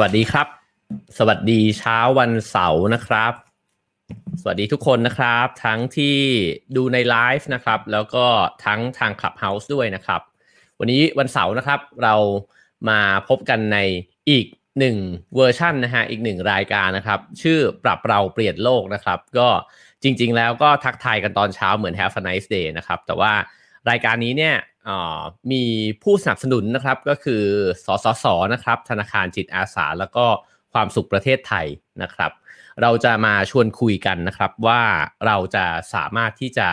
วัสดีครับ สวัสดีเช้าวันเสาร์นะครับ สวัสดีทุกคนนะครับ ทั้งที่ดูในไลฟ์นะครับ แล้วก็ทั้งทาง Clubhouse ด้วยนะครับ วันนี้วันเสาร์นะครับ เรามาพบกันในอีกหนึ่งเวอร์ชันนะฮะอีกหนึ่งรายการนะครับ ชื่อปรับเราเปลี่ยนโลกนะครับ ก็จริง ๆ แล้วก็ทักทายกันตอนเช้าเหมือน Have a nice day นะครับ แต่ว่ารายการนี้เนี่ย มีผู้สนับสนุนนะครับก็คือสสสนะครับ ธนาคารจิตอาสา แล้วก็ความสุขประเทศไทยนะครับ เราจะมาชวนคุยกันนะครับว่าเราจะสามารถที่จะ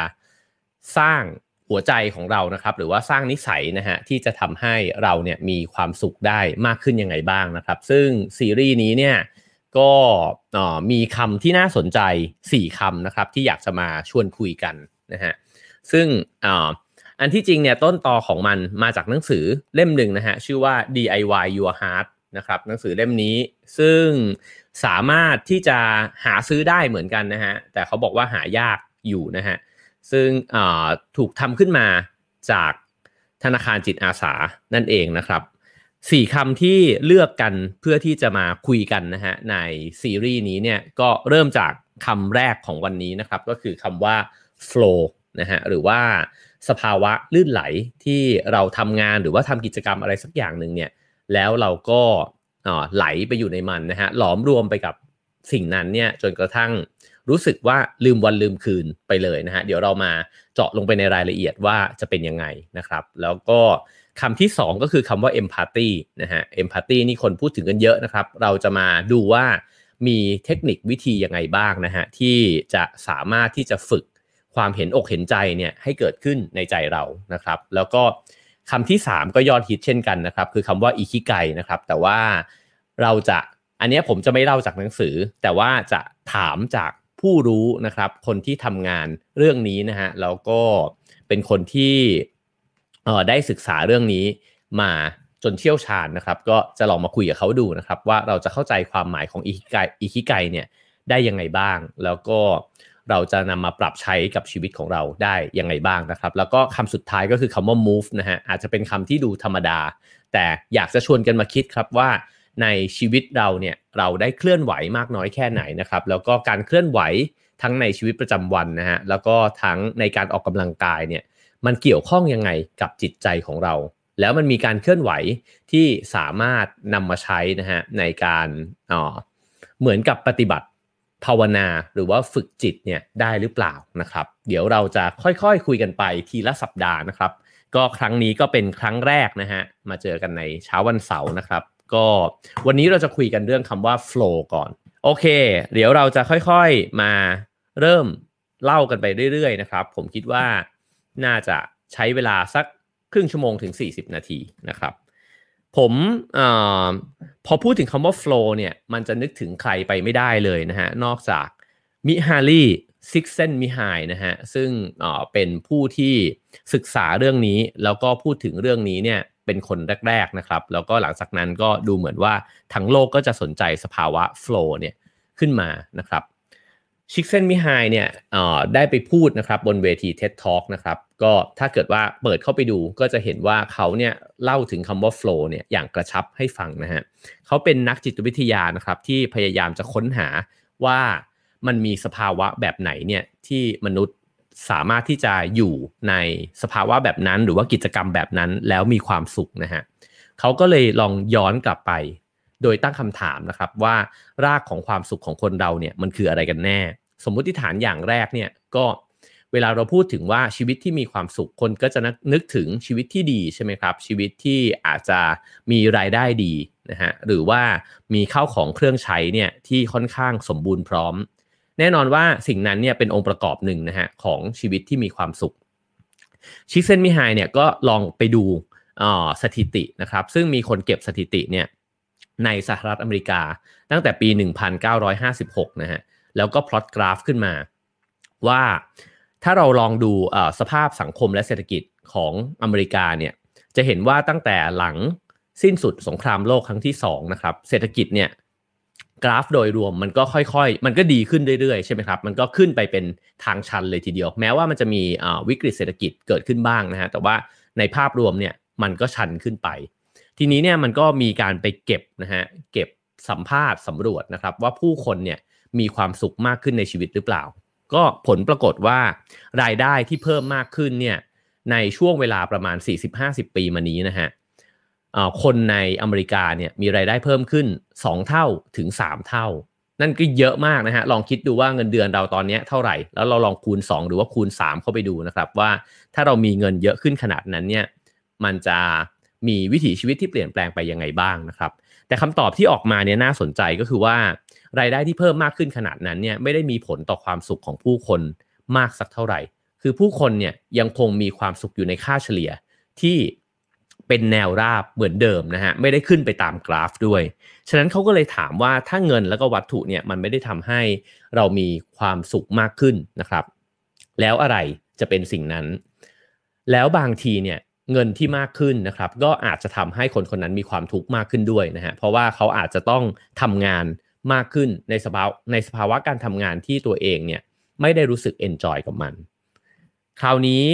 สร้างหัวใจของเรานะครับ หรือว่าสร้างนิสัยนะฮะที่จะทำให้เราเนี่ยมีความสุขได้มากขึ้นยังไงบ้างนะครับ ซึ่งซีรีส์นี้เนี่ยก็มีคำที่น่าสนใจ 4คำนะครับที่อยากจะมาชวนคุยกันนะฮะซึ่ง อันที่จริงเนี่ยต้นตอของมันมาจากหนังสือเล่มหนึ่งนะฮะชื่อว่า DIY Your Heart นะครับหนังสือเล่มนี้ซึ่งสามารถที่จะหาซื้อได้เหมือนกันนะฮะแต่เขาบอกว่าหายากอยู่นะฮะซึ่งถูกทำขึ้นมาจากธนาคารจิตอาสานั่นเองนะครับสี่คำที่เลือกกันเพื่อที่จะมาคุยกันนะฮะในซีรีส์นี้เนี่ยก็เริ่มจากคำแรกของวันนี้นะครับก็คือคำว่า flow นะฮะหรือว่า สภาวะลื่นไหลที่เราทำงานหรือว่าทำกิจกรรมอะไรสักอย่างหนึ่งเนี่ยแล้วเราก็ไหลไปอยู่ในมันนะฮะหลอมรวมไปกับสิ่งนั้นเนี่ยจนกระทั่งรู้สึกว่าลืมวันลืมคืนไปเลยนะฮะเดี๋ยวเรามาเจาะลงไปในรายละเอียดว่าจะเป็นยังไงนะครับ แล้วก็คำที่ 2 ก็คือคำว่า empathy นะฮะ empathy นี่คนพูดถึงกันเยอะนะครับ เราจะมาดูว่ามีเทคนิควิธียังไงบ้างนะฮะที่จะสามารถที่จะฝึก ความเห็นอกเห็นใจเนี่ยให้เกิดขึ้นในใจเรานะครับ แล้วก็คำที่ 3 ก็ยอดฮิตเช่นกันนะครับ คือคำว่าอิคิไกนะครับ แต่ว่าเราจะอันนี้ผมจะไม่เล่าจากหนังสือ แต่ว่าจะถามจากผู้รู้นะครับ คนที่ทำงานเรื่องนี้นะฮะแล้วก็เป็นคนที่เออได้ศึกษาเรื่องนี้มาจนเชี่ยวชาญนะครับ ก็จะลองมาคุยกับเขาดูนะครับ ว่าเราจะเข้าใจความหมายของอิคิไกอิคิไกเนี่ยได้ยังไงบ้าง แล้วก็ เราจะนำมาปรับใช้กับชีวิตของเราได้ยังไงบ้างนะครับ แล้วก็คำสุดท้ายก็คือคำว่า move นะฮะอาจจะเป็นคำที่ดูธรรมดา แต่อยากจะชวนกันมาคิดครับว่าในชีวิตเราเนี่ยเราได้เคลื่อนไหวมากน้อยแค่ไหนนะครับ แล้วก็การเคลื่อนไหวทั้งในชีวิตประจำวันนะฮะแล้วก็ทั้งในการออกกำลังกายเนี่ยมันเกี่ยวข้องยังไงกับจิตใจของเรา แล้วมันมีการเคลื่อนไหวที่สามารถนำมาใช้นะฮะในการอ๋อเหมือนกับปฏิบัติ ภาวนาหรือว่าฝึกจิตเนี่ยได้หรือเปล่านะครับ เดี๋ยวเราจะค่อยๆคคุยกันไปทีละสัปดาห์นะครับ ก็ครั้งนี้ก็เป็นครั้งแรกนะฮะมาเจอกันในเช้าวันเสาร์นะครับ ก็วันนี้เราจะคุยกันเรื่องคำว่า flow ก่อน โอเค เดี๋ยวเราจะค่อยๆมาเริ่มเล่ากันไปเรื่อยๆนะครับ ผมคิดว่าน่าจะใช้เวลาสักครึ่งชั่วโมงถึง 40 นาทีนะครับ ผมอพอพูดถึงคำว่า flow เนี่ย มันจะนึกถึงใครไปไม่ได้เลยนะฮะ นอกจาก Mihaly Csikszentmihalyi นะฮะ ซึ่งเป็นผู้ที่ศึกษาเรื่องนี้ แล้วก็พูดถึงเรื่องนี้เนี่ยเป็นคนแรก ๆ นะครับ แล้วก็หลังจากนั้นก็ดูเหมือนว่าทั้งโลกก็จะสนใจสภาวะ flow เนี่ยขึ้นมานะครับ ชิคเซนมิไฮเนี่ยได้ไปพูดนะครับบนเวที TED Talk นะครับก็ถ้าเกิดว่าเปิดเข้าไปดูก็จะเห็นว่าเขาเนี่ยเล่าถึงคำว่า flow เนี่ยอย่างกระชับให้ฟังนะฮะเขาเป็นนักจิตวิทยานะครับที่พยายามจะค้นหาว่ามันมีสภาวะแบบไหนเนี่ยที่มนุษย์สามารถที่จะอยู่ในสภาวะแบบนั้น หรือว่ากิจกรรมแบบนั้นแล้วมีความสุขนะฮะเขาก็เลยลองย้อนกลับไป โดยตั้งคำถามนะครับว่ารากของความสุขของคนเราเนี่ยมันคืออะไรกันแน่ สมมุติฐานอย่างแรกเนี่ยก็เวลาเราพูดถึงว่าชีวิตที่มีความสุขคนก็จะนึกถึงชีวิตที่ดีใช่ไหมครับ ชีวิตที่อาจจะมีรายได้ดีนะฮะหรือว่ามีข้าวของเครื่องใช้เนี่ยที่ค่อนข้างสมบูรณ์พร้อม แน่นอนว่าสิ่งนั้นเนี่ยเป็นองค์ประกอบหนึ่งนะฮะของชีวิตที่มีความสุข ชิเซนมิไฮเนี่ยก็ลองไปดูสถิตินะครับซึ่งมีคนเก็บสถิติเนี่ย ในสหรัฐอเมริกา ตั้งแต่ปี 1956 นะฮะ แล้วก็พลอตกราฟขึ้นมา ว่าถ้าเราลองดูสภาพสังคมและเศรษฐกิจของอเมริกาเนี่ย จะเห็นว่าตั้งแต่หลังสิ้นสุดสงครามโลกครั้งที่2นะครับ เศรษฐกิจเนี่ยกราฟโดยรวมมันก็ค่อยๆ มันก็ดีขึ้นเรื่อยๆ ใช่ไหมครับ มันก็ขึ้นไปเป็นทางชันเลยทีเดียว แม้ว่ามันจะมีวิกฤตเศรษฐกิจเกิดขึ้นบ้างนะฮะ แต่ว่าในภาพรวมเนี่ยมันก็ชันขึ้นไป ทีนี้เนี่ยมันก็มีการไปเก็บนะฮะเก็บสัมภาษณ์สำรวจนะครับ ว่าผู้คนเนี่ยมีความสุขมากขึ้นในชีวิตหรือเปล่า ก็ผลปรากฏว่ารายได้ที่เพิ่มมากขึ้นเนี่ยในช่วงเวลาประมาณ 40-50 ปีมานี้นะฮะคนในอเมริกาเนี่ยมีรายได้เพิ่มขึ้น 2 เท่าถึง 3 เท่า นั่นก็เยอะมากนะฮะลองคิดดูว่าเงินเดือนเราตอนนี้เท่าไหร่ แล้วเราลองคูณ 2 หรือว่าคูณ 3 เข้าไปดูนะครับว่าถ้าเรามีเงินเยอะขึ้นขนาดนั้นเนี่ยมันจะ มีวิถีชีวิตที่เปลี่ยนแปลงไปยังไงบ้างนะครับ แต่คำตอบที่ออกมาเนี่ยน่าสนใจก็คือว่ารายได้ที่เพิ่มมากขึ้นขนาดนั้นเนี่ยไม่ได้มีผลต่อความสุขของผู้คนมากสักเท่าไหร่ คือผู้คนเนี่ยยังคงมีความสุขอยู่ในค่าเฉลี่ยที่เป็นแนวราบเหมือนเดิมนะฮะไม่ได้ขึ้นไปตามกราฟด้วย ฉะนั้นเขาก็เลยถามว่าถ้าเงินแล้วก็วัตถุเนี่ยมันไม่ได้ทำให้เรามีความสุขมากขึ้นนะครับ แล้วอะไรจะเป็นสิ่งนั้น แล้วบางทีเนี่ย เงินที่มากขึ้นนะครับ ก็อาจจะทำให้คนคนนั้นมีความทุกข์มากขึ้นด้วยนะฮะเพราะว่าเขาอาจจะต้องทำงานมากขึ้นในสภาวะในสภาวะการทำงานที่ตัวเองเนี่ยไม่ได้รู้สึกเอนจอยกับมัน คราวนี้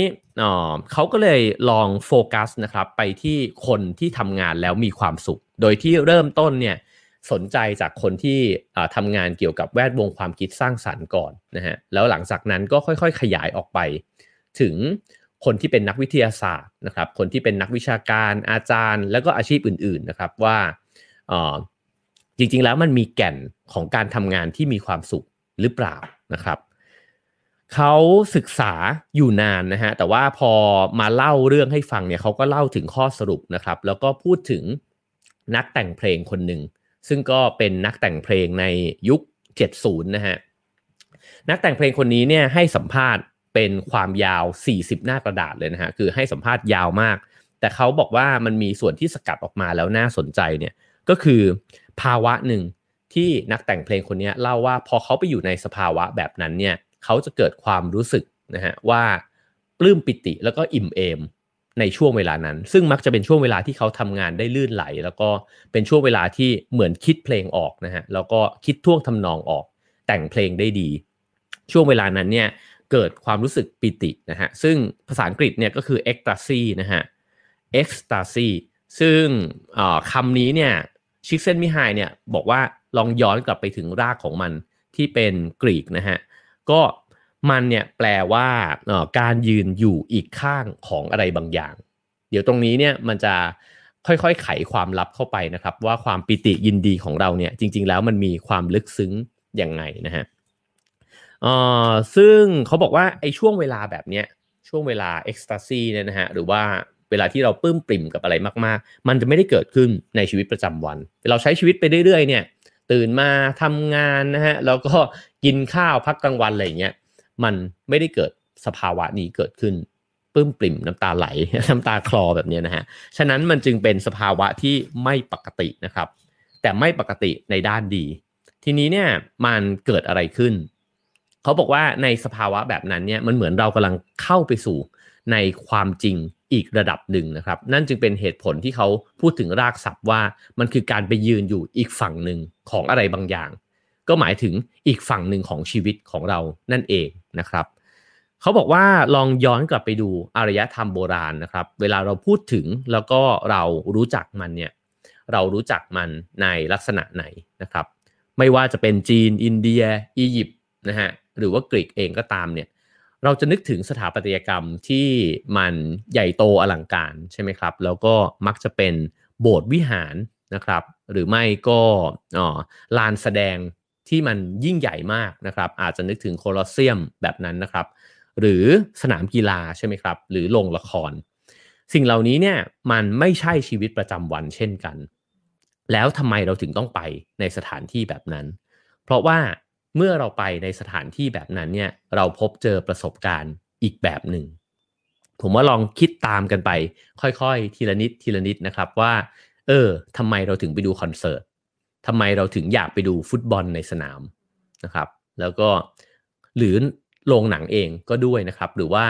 เขาก็เลยลองโฟกัสนะครับไปที่คนที่ทำงานแล้วมีความสุข โดยที่เริ่มต้นเนี่ยสนใจจากคนที่ทำงานเกี่ยวกับแวดวงความคิดสร้างสรรค์ก่อนนะฮะแล้วหลังจากนั้นก็ค่อยๆ ขยายออกไป ถึง คนที่เป็นนักวิทยาศาสตร์นะครับ คนที่เป็นนักวิชาการอาจารย์ แล้วก็อาชีพอื่นๆนะครับว่าจริงๆแล้วมันมีแก่นของการทำงานที่มีความสุขหรือเปล่านะครับเขาศึกษาอยู่นานนะฮะแต่ว่าพอมาเล่าเรื่องให้ฟังเนี่ยเขาก็เล่าถึงข้อสรุปนะครับ แล้วก็พูดถึงนักแต่งเพลงคนหนึ่งซึ่งก็เป็นนักแต่งเพลงในยุค 70 นะฮะนักแต่งเพลงคนนี้เนี่ยให้สัมภาษณ์ เป็นความยาว 40 หน้ากระดาษเลยนะฮะคือให้สัมภาษณ์ยาวมาก แต่เขาบอกว่ามันมีส่วนที่สกัดออกมาแล้วน่าสนใจเนี่ยก็คือภาวะหนึ่งที่นักแต่งเพลงคนนี้เล่าว่าพอเขาไปอยู่ในสภาวะแบบนั้นเนี่ยเขาจะเกิดความรู้สึกนะฮะว่าปลื้มปิติแล้วก็อิ่มเอมในช่วงเวลานั้น ซึ่งมักจะเป็นช่วงเวลาที่เขาทำงานได้ลื่นไหล แล้วก็เป็นช่วงเวลาที่เหมือนคิดเพลงออกนะฮะแล้วก็คิดท่วงทำนองออกแต่งเพลงได้ดี ช่วงเวลานั้นเนี่ย เกิดความรู้สึกปิตินะฮะซึ่งภาษาอังกฤษเนี่ยก็คือ ecstasy นะฮะ ecstasy ซึ่งคำนี้เนี่ยชิคเซนมิไฮเนี่ยบอกว่าลองย้อนกลับไปถึงรากของมันที่เป็นกรีกนะฮะก็มันเนี่ยแปลว่าการยืนอยู่อีกข้างของอะไรบางอย่าง เดี๋ยวตรงนี้เนี่ยมันจะค่อยๆ ไขความลับเข้าไปนะครับ ว่าความปิติยินดีของเราเนี่ยจริง ๆ แล้วมันมีความลึกซึ้งยังไงนะฮะ ออซึ่งเขาบอกว่าไอ้ช่วงเวลาแบบเนี้ยช่วงเวลาเอ็กซ์ตาซีเนี่ยนะฮะหรือว่าเวลาที่เราปลื้มปริ่มกับอะไรมากๆ มันจะไม่ได้เกิดขึ้นในชีวิตประจำวัน เราใช้ชีวิตไปเรื่อยๆ เนี่ยตื่นมาทำงานนะฮะแล้วก็กินข้าวพักกลางวันอะไรเงี้ยมันไม่ได้เกิดสภาวะนี้เกิดขึ้นปื้มปริ่มน้ำตาไหลน้ำตาคลอแบบนี้นะฮะฉะนั้นมันจึงเป็นสภาวะที่ไม่ปกตินะครับ แต่ไม่ปกติในด้านดี ทีนี้เนี่ยมันเกิดอะไรขึ้น เขาบอกว่าในสภาวะแบบนั้นเนี่ยมันเหมือนเรากำลังเข้าไปสู่ในความจริงอีกระดับหนึ่งนะครับ นั่นจึงเป็นเหตุผลที่เขาพูดถึงรากศัพท์ว่ามันคือการไปยืนอยู่อีกฝั่งหนึ่งของอะไรบางอย่าง ก็หมายถึงอีกฝั่งหนึ่งของชีวิตของเรานั่นเองนะครับเขาบอกว่าลองย้อนกลับไปดูอารยธรรมโบราณนะครับ เวลาเราพูดถึงแล้วก็เรารู้จักมันเนี่ยเรารู้จักมันในลักษณะไหนนะครับ ไม่ว่าจะเป็นจีน อินเดีย อียิปต์นะฮะ หรือว่ากรีกเองก็ตามเนี่ยเราจะนึกถึงสถาปัตยกรรมที่มันใหญ่โตอลังการใช่ไหมครับ แล้วก็มักจะเป็นโบสถ์วิหารนะครับ หรือไม่ก็ลานแสดงที่มันยิ่งใหญ่มากนะครับ อาจจะนึกถึงโคลอสเซียมแบบนั้นนะครับ หรือสนามกีฬาใช่ไหมครับ หรือโรงละคร สิ่งเหล่านี้เนี่ยมันไม่ใช่ชีวิตประจำวันเช่นกัน แล้วทำไมเราถึงต้องไปในสถานที่แบบนั้น เพราะว่า เมื่อเราไปในสถานที่แบบนั้นเนี่ยเราพบเจอประสบการณ์อีกแบบหนึ่ง ผมว่าลองคิดตามกันไป ค่อยๆ ทีละนิดทีละนิดนะครับว่า เออทำไมเราถึงไปดูคอนเสิร์ตทำไมเราถึงอยากไปดูฟุตบอลในสนามนะครับ แล้วก็หรือโรงหนังเองก็ด้วยนะครับ หรือว่า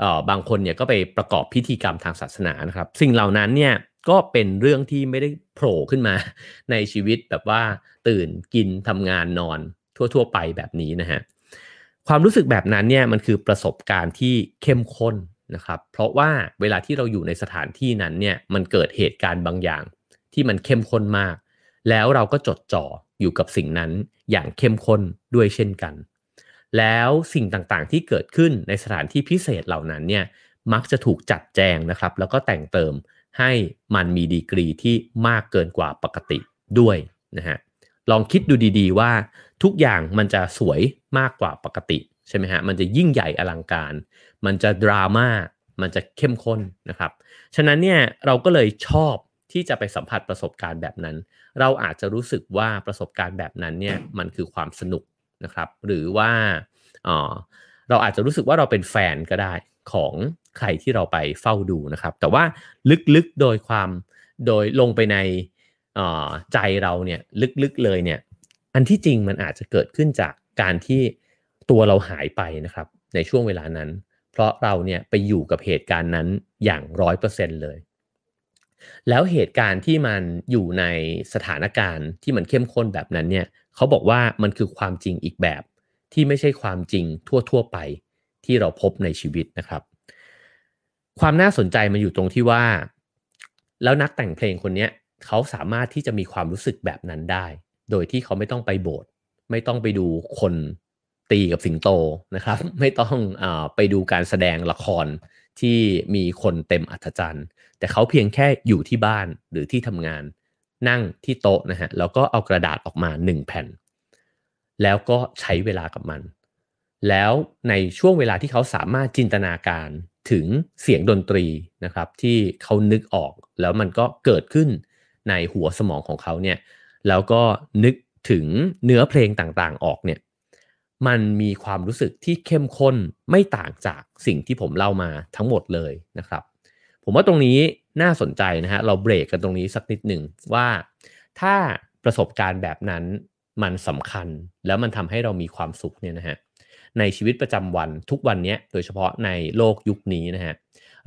เออบางคนเนี่ยก็ไปประกอบพิธีกรรมทางศาสนานะครับ สิ่งเหล่านั้นเนี่ยก็เป็นเรื่องที่ไม่ได้โผล่ขึ้นมาในชีวิตแบบว่าตื่นกินทำงานนอน ทั่ว ๆ ไปแบบนี้นะฮะความรู้สึกแบบนั้นเนี่ยมันคือประสบการณ์ที่เข้มข้นนะครับเพราะว่าเวลาที่เราอยู่ในสถานที่นั้นเนี่ยมันเกิดเหตุการณ์บางอย่าง ที่มันเข้มข้นมาก แล้วเราก็จดจ่ออยู่กับสิ่งนั้นอย่างเข้มข้นด้วยเช่นกัน แล้วสิ่งต่างๆที่เกิดขึ้นในสถานที่พิเศษเหล่านั้นเนี่ยมักจะถูกจัดแจงนะครับ แล้วก็แต่งเติมให้มันมีดีกรีที่มากเกินกว่าปกติด้วยนะฮะ ลองคิดดูดีๆ ว่าทุกอย่างมันจะสวยมากกว่าปกติใช่ไหมฮะ มันจะยิ่งใหญ่อลังการ มันจะดราม่า มันจะเข้มข้นนะครับ ฉะนั้นเนี่ยเราก็เลยชอบที่จะไปสัมผัสประสบการณ์แบบนั้น เราอาจจะรู้สึกว่าประสบการณ์แบบนั้นเนี่ยมันคือความสนุกนะครับ หรือว่าเราอาจจะรู้สึกว่าเราเป็นแฟนก็ได้ของใครที่เราไปเฝ้าดูนะครับ แต่ว่าลึกๆโดยความโดยลงไปใน ใจเราเนี่ยลึกๆเลยเนี่ย อันที่จริงมันอาจจะเกิดขึ้นจากการที่ตัวเราหายไปนะครับ ในช่วงเวลานั้น เพราะเราเนี่ยไปอยู่กับเหตุการณ์นั้นอย่างร้อยเปอร์เซ็นเลย แล้วเหตุการณ์ที่มันอยู่ในสถานการณ์ที่มันเข้มข้นแบบนั้นเนี่ยเขาบอกว่ามันคือความจริงอีกแบบที่ไม่ใช่ความจริงทั่วๆไปที่เราพบในชีวิตนะครับ ความน่าสนใจมันอยู่ตรงที่ว่า แล้วนักแต่งเพลงคนนี้ เขาสามารถที่จะมีความรู้สึกแบบนั้นได้ โดยที่เขาไม่ต้องไปโบสถ์ไม่ต้องไปดูคนตีกับสิงโตนะครับ ไม่ต้องอไปดูการแสดงละครที่มีคนเต็มอัศจรรย์แต่เขาเพียงแค่อยู่ที่บ้านหรือที่ทำงาน นั่งที่โต๊ะนะฮะแล้วก็เอากระดาษออกมาหนึ่งแผ่น แล้วก็ใช้เวลากับมัน แล้วในช่วงเวลาที่เขาสามารถจินตนาการถึงเสียงดนตรีนะครับ ที่เขานึกออกแล้วมันก็เกิดขึ้น ในหัวสมองของเขาเนี่ยแล้วก็นึกถึงเนื้อเพลงต่างๆออกเนี่ยมันมีความรู้สึกที่เข้มข้นไม่ต่างจากสิ่งที่ผมเล่ามาทั้งหมดเลยนะครับ ผมว่าตรงนี้น่าสนใจนะฮะเราเบรกกันตรงนี้สักนิดหนึ่งว่าถ้าประสบการณ์แบบนั้นมันสำคัญแล้วมันทำให้เรามีความสุขเนี่ยนะฮะในชีวิตประจำวันทุกวันนี้โดยเฉพาะในโลกยุคนี้นะฮะ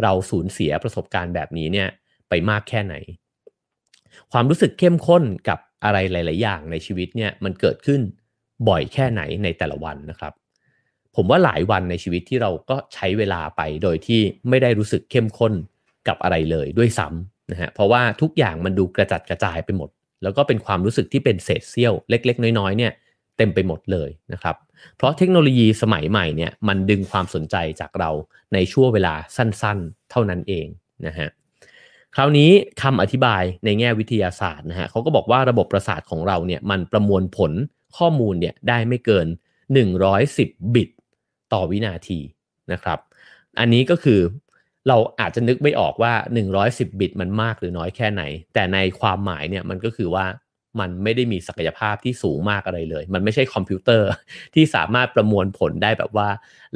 เราสูญเสียประสบการณ์แบบนี้เนี่ยไปมากแค่ไหน ความรู้สึกเข้มข้นกับอะไรหลาย ๆ อย่างในชีวิตเนี่ยมันเกิดขึ้นบ่อยแค่ไหนในแต่ละวันนะครับ ผมว่าหลายวันในชีวิตที่เราก็ใช้เวลาไปโดยที่ไม่ได้รู้สึกเข้มข้นกับอะไรเลยด้วยซ้ำนะฮะเพราะว่าทุกอย่างมันดูกระจัดกระจายไปหมด แล้วก็เป็นความรู้สึกที่เป็นเศษเสี้ยวเล็ก ๆ น้อย ๆ เนี่ยเต็มไปหมดเลยนะครับ เพราะเทคโนโลยีสมัยใหม่เนี่ยมันดึงความสนใจจากเราในช่วงเวลาสั้น ๆ เท่านั้นเองนะฮะ คราวนี้คำอธิบายในแง่วิทยาศาสตร์นะฮะเขาก็บอกว่าระบบประสาทของเราเนี่ยมันประมวลผลข้อมูลเนี่ยได้ไม่เกิน 110 บิตต่อวินาทีนะครับ อันนี้ก็คือเราอาจจะนึกไม่ออกว่า 110 บิตมันมากหรือน้อยแค่ไหน แต่ในความหมายเนี่ยมันก็คือว่ามันไม่ได้มีศักยภาพที่สูงมากอะไรเลย มันไม่ใช่คอมพิวเตอร์ที่สามารถประมวลผลได้แบบว่า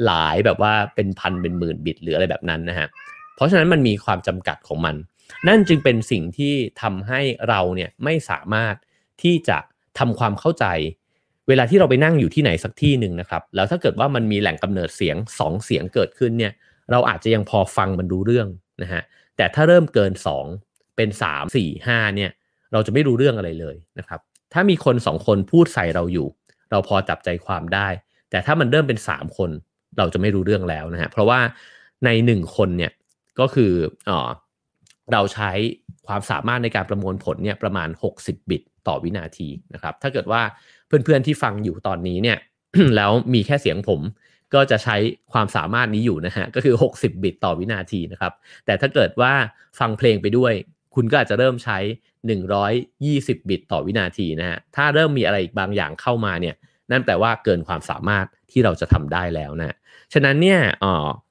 หลายแบบว่าเป็นพันเป็นหมื่นบิตหรืออะไรแบบนั้นนะฮะ เพราะฉะนั้นมันมีความจำกัดของมัน นั่นจึงเป็นสิ่งที่ทำให้เราเนี่ยไม่สามารถที่จะทำความเข้าใจ เวลาที่เราไปนั่งอยู่ที่ไหนสักที่หนึ่งนะครับ แล้วถ้าเกิดว่ามันมีแหล่งกำเนิดเสียง2เสียงเกิดขึ้นเนี่ย เราอาจจะยังพอฟังมันดูเรื่องนะฮะ แต่ถ้าเริ่มเกิน 2 เป็น 3 4 5เนี่ย เราจะไม่รู้เรื่องอะไรเลยนะครับ ถ้ามีคน2คนพูดใส่เราอยู่ เราพอจับใจความได้ แต่ถ้ามันเริ่มเป็น 3 คน เราจะไม่รู้เรื่องแล้วนะฮะ เพราะว่าใน 1 คนเนี่ยก็คืออ๋อ เราใช้ความสามารถในการประมวลผลเนี่ยประมาณ 60 บิตต่อวินาทีนะครับ ถ้าเกิดว่าเพื่อนๆที่ฟังอยู่ตอนนี้เนี่ยแล้วมีแค่เสียงผมก็จะใช้ความสามารถนี้อยู่นะฮะก็คือ 60 บิตต่อวินาทีนะครับ แต่ถ้าเกิดว่าฟังเพลงไปด้วย คุณก็อาจจะเริ่มใช้ 120 บิตต่อวินาทีนะฮะถ้าเริ่มมีอะไรอีกบางอย่างเข้ามาเนี่ยนั่นแปลว่าเกินความสามารถที่เราจะทำได้แล้วนะ ฉะนั้นเนี่ย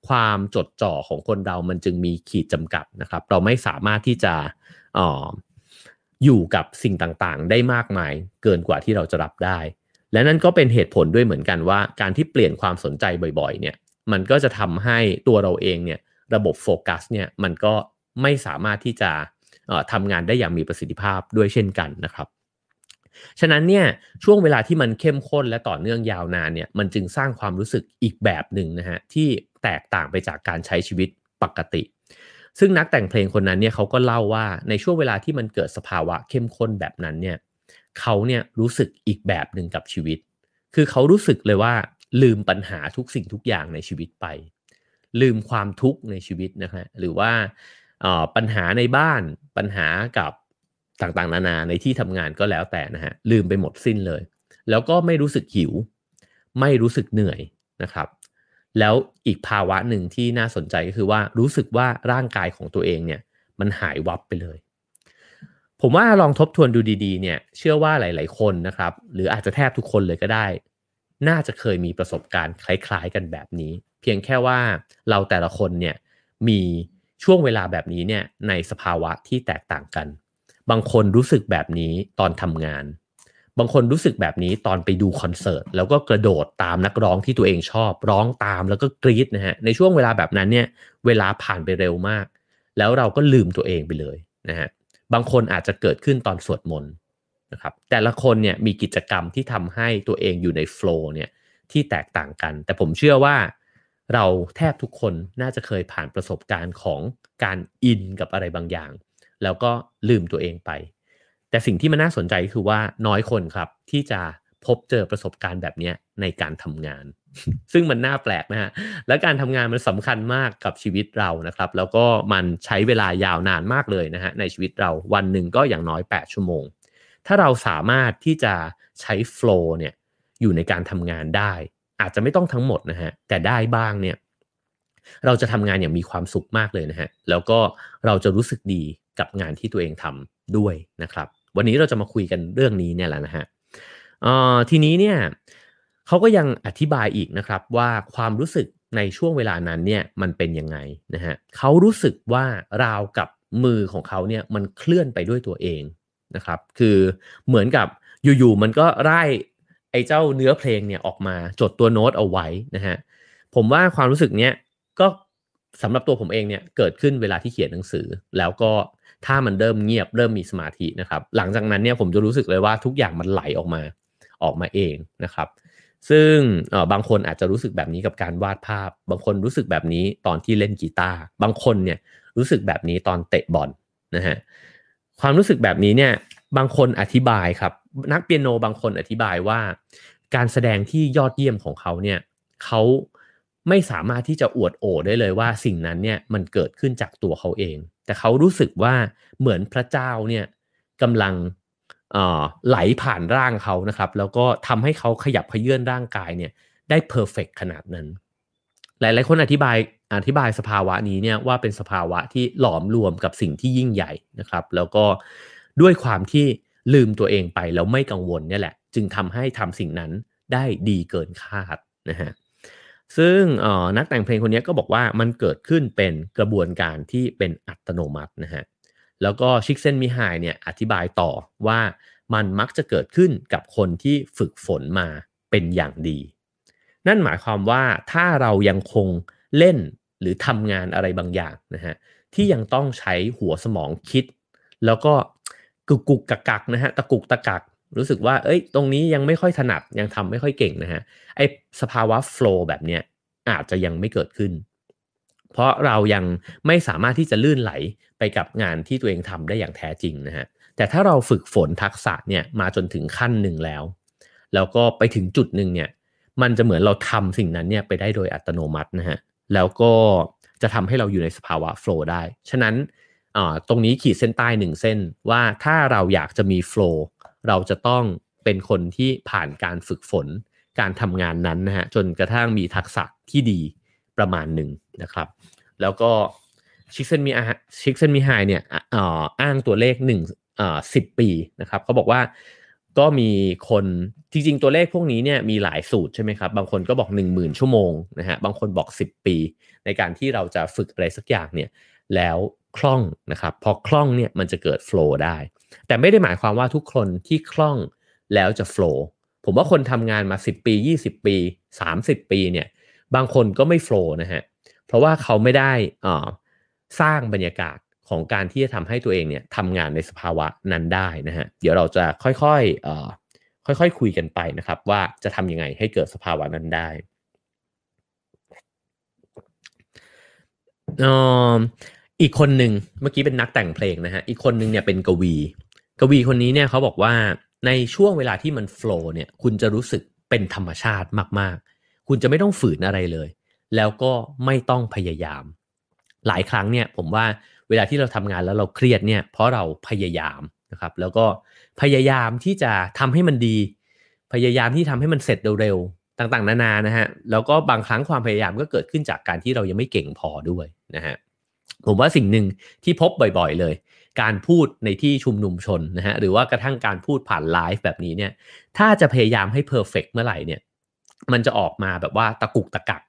ความจดจ่อของคนเรามันจึงมีขีดจำกัดนะครับ เราไม่สามารถที่จะอยู่กับสิ่งต่างๆ ได้มากมายเกินกว่าที่เราจะรับได้ และนั่นก็เป็นเหตุผลด้วยเหมือนกันว่า การที่เปลี่ยนความสนใจบ่อยๆ เนี่ย มันก็จะทำให้ตัวเราเองเนี่ยระบบโฟกัสเนี่ยมันก็ไม่สามารถที่จะทำงานได้อย่างมีประสิทธิภาพด้วยเช่นกันนะครับ ฉะนั้นเนี่ยช่วงเวลาที่มันเข้มข้นและต่อเนื่องยาวนานเนี่ยมันจึงสร้างความรู้สึกอีกแบบหนึ่งนะฮะที่แตกต่างไปจากการใช้ชีวิตปกติ ซึ่งนักแต่งเพลงคนนั้นเนี่ยเขาก็เล่าว่าในช่วงเวลาที่มันเกิดสภาวะเข้มข้นแบบนั้นเนี่ยเขาเนี่ยรู้สึกอีกแบบหนึ่งกับชีวิต คือเขารู้สึกเลยว่าลืมปัญหาทุกสิ่งทุกอย่างในชีวิตไป ลืมความทุกข์ในชีวิตนะฮะหรือว่าปัญหาในบ้านปัญหากับ ต่างๆ นานาในที่ทำงานก็แล้วแต่นะฮะลืมไปหมดสิ้นเลย แล้วก็ไม่รู้สึกหิว ไม่รู้สึกเหนื่อยนะครับ แล้วอีกภาวะหนึ่งที่น่าสนใจก็คือว่ารู้สึกว่าร่างกายของตัวเองเนี่ยมันหายวับไปเลย ผมว่าลองทบทวนดูดีๆ เนี่ยเชื่อว่าหลาย ๆ คนนะครับ หรืออาจจะแทบทุกคนเลยก็ได้ น่าจะเคยมีประสบการณ์คล้าย ๆ กันแบบนี้ เพียงแค่ว่าเราแต่ละคนเนี่ยมีช่วงเวลาแบบนี้เนี่ยในสภาวะที่แตกต่างกัน บางคนรู้สึกแบบนี้ตอนทำงาน บางคนรู้สึกแบบนี้ตอนไปดูคอนเสิร์ต แล้วก็กระโดดตามนักร้องที่ตัวเองชอบ ร้องตามแล้วก็กรี๊ดนะฮะ ในช่วงเวลาแบบนั้นเนี่ย เวลาผ่านไปเร็วมาก แล้วเราก็ลืมตัวเองไปเลยนะฮะ บางคนอาจจะเกิดขึ้นตอนสวดมนต์นะครับ แต่ละคนเนี่ยมีกิจกรรมที่ทำให้ตัวเองอยู่ในโฟล์เนี่ยที่แตกต่างกัน แต่ผมเชื่อว่าเราแทบทุกคนน่าจะเคยผ่านประสบการณ์ของการอินกับอะไรบางอย่าง แล้วก็ลืมตัวเองไป แต่สิ่งที่มันน่าสนใจคือว่าน้อยคนครับที่จะพบเจอประสบการณ์แบบนี้ในการทำงาน ซึ่งมันน่าแปลกนะฮะและการทำงานมันสำคัญมากกับชีวิตเรานะครับ แล้วก็มันใช้เวลายาวนานมากเลยนะฮะในชีวิตเราวันหนึ่งก็อย่างน้อย 8 ชั่วโมง ถ้าเราสามารถที่จะใช้โฟล์เนี่ยอยู่ในการทำงานได้ อาจจะไม่ต้องทั้งหมดนะฮะแต่ได้บ้างเนี่ยเราจะทำงานอย่างมีความสุขมากเลยนะฮะแล้วก็เราจะรู้สึกดี กับงานที่ตัวเองทำด้วยนะครับ วันนี้เราจะมาคุยกันเรื่องนี้เนี่ยแหละนะฮะทีนี้เนี่ยเขาก็ยังอธิบายอีกนะครับว่าความรู้สึกในช่วงเวลานั้นเนี่ยมันเป็นยังไงนะฮะเขารู้สึกว่าราวกับมือของเขาเนี่ยมันเคลื่อนไปด้วยตัวเองนะครับ คือเหมือนกับอยู่ๆมันก็ไล่ไอ้เจ้าเนื้อเพลงเนี่ยออกมาจดตัวโน้ตเอาไว้นะฮะผมว่าความรู้สึกเนี้ยก็สำหรับตัวผมเองเนี่ยเกิดขึ้นเวลาที่เขียนหนังสือ แล้วก็ ถ้ามันเริ่มเงียบเริ่มมีสมาธินะครับ หลังจากนั้นเนี่ยผมจะรู้สึกเลยว่าทุกอย่างมันไหลออกมาออกมาเองนะครับ ซึ่งบางคนอาจจะรู้สึกแบบนี้กับการวาดภาพ บางคนรู้สึกแบบนี้ตอนที่เล่นกีตาร์บางคนเนี่ยรู้สึกแบบนี้ตอนเตะบอลนะฮะความรู้สึกแบบนี้เนี่ยบางคนอธิบายครับ นักเปียโนบางคนอธิบายว่า การแสดงที่ยอดเยี่ยมของเขาเนี่ยเขาไม่สามารถที่จะอวดโอได้เลยว่าสิ่งนั้นเนี่ยมันเกิดขึ้นจากตัวเขาเอง แต่เขารู้สึกว่าเหมือนพระเจ้าเนี่ยกำลังไหลผ่านร่างเขานะครับ แล้วก็ทำให้เขาขยับเขยื่อนร่างกายเนี่ยได้ perfect ขนาดนั้น หลาย ๆ คนอธิบายอธิบายสภาวะนี้เนี่ยว่าเป็นสภาวะที่หลอมรวมกับสิ่งที่ยิ่งใหญ่นะครับ แล้วก็ด้วยความที่ลืมตัวเองไปแล้วไม่กังวลเนี่ยแหละ จึงทำให้ทำสิ่งนั้นได้ดีเกินคาดนะฮะ ซึ่งนักแต่งเพลงคนนี้ก็บอกว่ามันเกิดขึ้นเป็นกระบวนการที่เป็นอัตโนมัตินะฮะแล้วก็ชิกเซนมิไฮเนี่ยอธิบายต่อว่ามันมักจะเกิดขึ้นกับคนที่ฝึกฝนมาเป็นอย่างดี นั่นหมายความว่าถ้าเรายังคงเล่นหรือทำงานอะไรบางอย่างนะฮะที่ยังต้องใช้หัวสมองคิด แล้วก็กุกกุกกักกักนะฮะตะกุกตะกัก รู้สึกว่า เอ้ย ตรงนี้ยังไม่ค่อยถนัดยังทำไม่ค่อยเก่งนะฮะไอสภาวะโฟล์แบบเนี้ยอาจจะยังไม่เกิดขึ้น เพราะเรายังไม่สามารถที่จะลื่นไหลไปกับงานที่ตัวเองทำได้อย่างแท้จริงนะฮะแต่ถ้าเราฝึกฝนทักษะเนี่ยมาจนถึงขั้นหนึ่งแล้ว แล้วก็ไปถึงจุดหนึ่งเนี่ยมันจะเหมือนเราทำสิ่งนั้นเนี่ยไปได้โดยอัตโนมัตินะฮะแล้วก็จะทำให้เราอยู่ในสภาวะโฟล์ได้ ฉะนั้นตรงนี้ขีดเส้นใต้หนึ่งเส้นว่าถ้าเราอยากจะมีโฟล์ เราจะต้องเป็นคนที่ผ่านการฝึกฝนการทำงานนั้นนะฮะจนกระทั่งมีทักษะที่ดีประมาณหนึ่งนะครับ แล้วก็ชิคเซนมีชิคเซนมีไฮเนี่ยอ้างตัวเลขหนึ่งสิบปีนะครับเขาบอกว่าก็มีคนจริงๆตัวเลขพวกนี้เนี่ยมีหลายสูตรใช่ไหมครับ บางคนก็บอก 1 0,000 ชั่วโมงนะฮะบางคนบอก 10 ปี ในการที่เราจะฝึกอะไรสักอย่างเนี่ยแล้วคล่องนะครับ พอคล่องเนี่ยมันจะเกิดโฟล์ได้ แต่ไม่ได้หมายความว่าทุกคนที่คล่องแล้วจะโฟล์ผมว่าคนทำงานมา 10 ปี 20 ปี 30 ปีเนี่ยบางคนก็ไม่โฟล์นะฮะเพราะว่าเขาไม่ได้สร้างบรรยากาศของการที่จะทำให้ตัวเองเนี่ยทำงานในสภาวะนั้นได้นะฮะเดี๋ยวเราจะค่อยๆค่อยๆคุยกันไปนะครับ ว่าจะทำยังไงให้เกิดสภาวะนั้นได้ อีกคนหนึ่งเมื่อกี้เป็นนักแต่งเพลงนะฮะอีกคนหนึ่งเนี่ยเป็นกวี กวีคนนี้เนี่ยเขาบอกว่าในช่วงเวลาที่มันโฟล์เนี่ยคุณจะรู้สึกเป็นธรรมชาติมากๆ คุณจะไม่ต้องฝืนอะไรเลย แล้วก็ไม่ต้องพยายาม หลายครั้งเนี่ยผมว่าเวลาที่เราทำงานแล้วเราเครียดเนี่ยเพราะเราพยายามนะครับแล้วก็พยายามที่จะทำให้มันดี พยายามที่ทำให้มันเสร็จเร็วๆต่างๆ นานานะฮะแล้วก็บางครั้งความพยายามก็เกิดขึ้นจากการที่เรายังไม่เก่งพอด้วยนะฮะ ผมว่าสิ่งหนึ่งที่พบบ่อยๆเลย การพูดในที่ชุมนุมชนนะฮะหรือว่ากระทั่งการพูดผ่านไลฟ์แบบนี้เนี่ยถ้าจะพยายามให้เพอร์เฟกเมื่อไหร่เนี่ยมันจะออกมาแบบว่าตะกุกตะกัก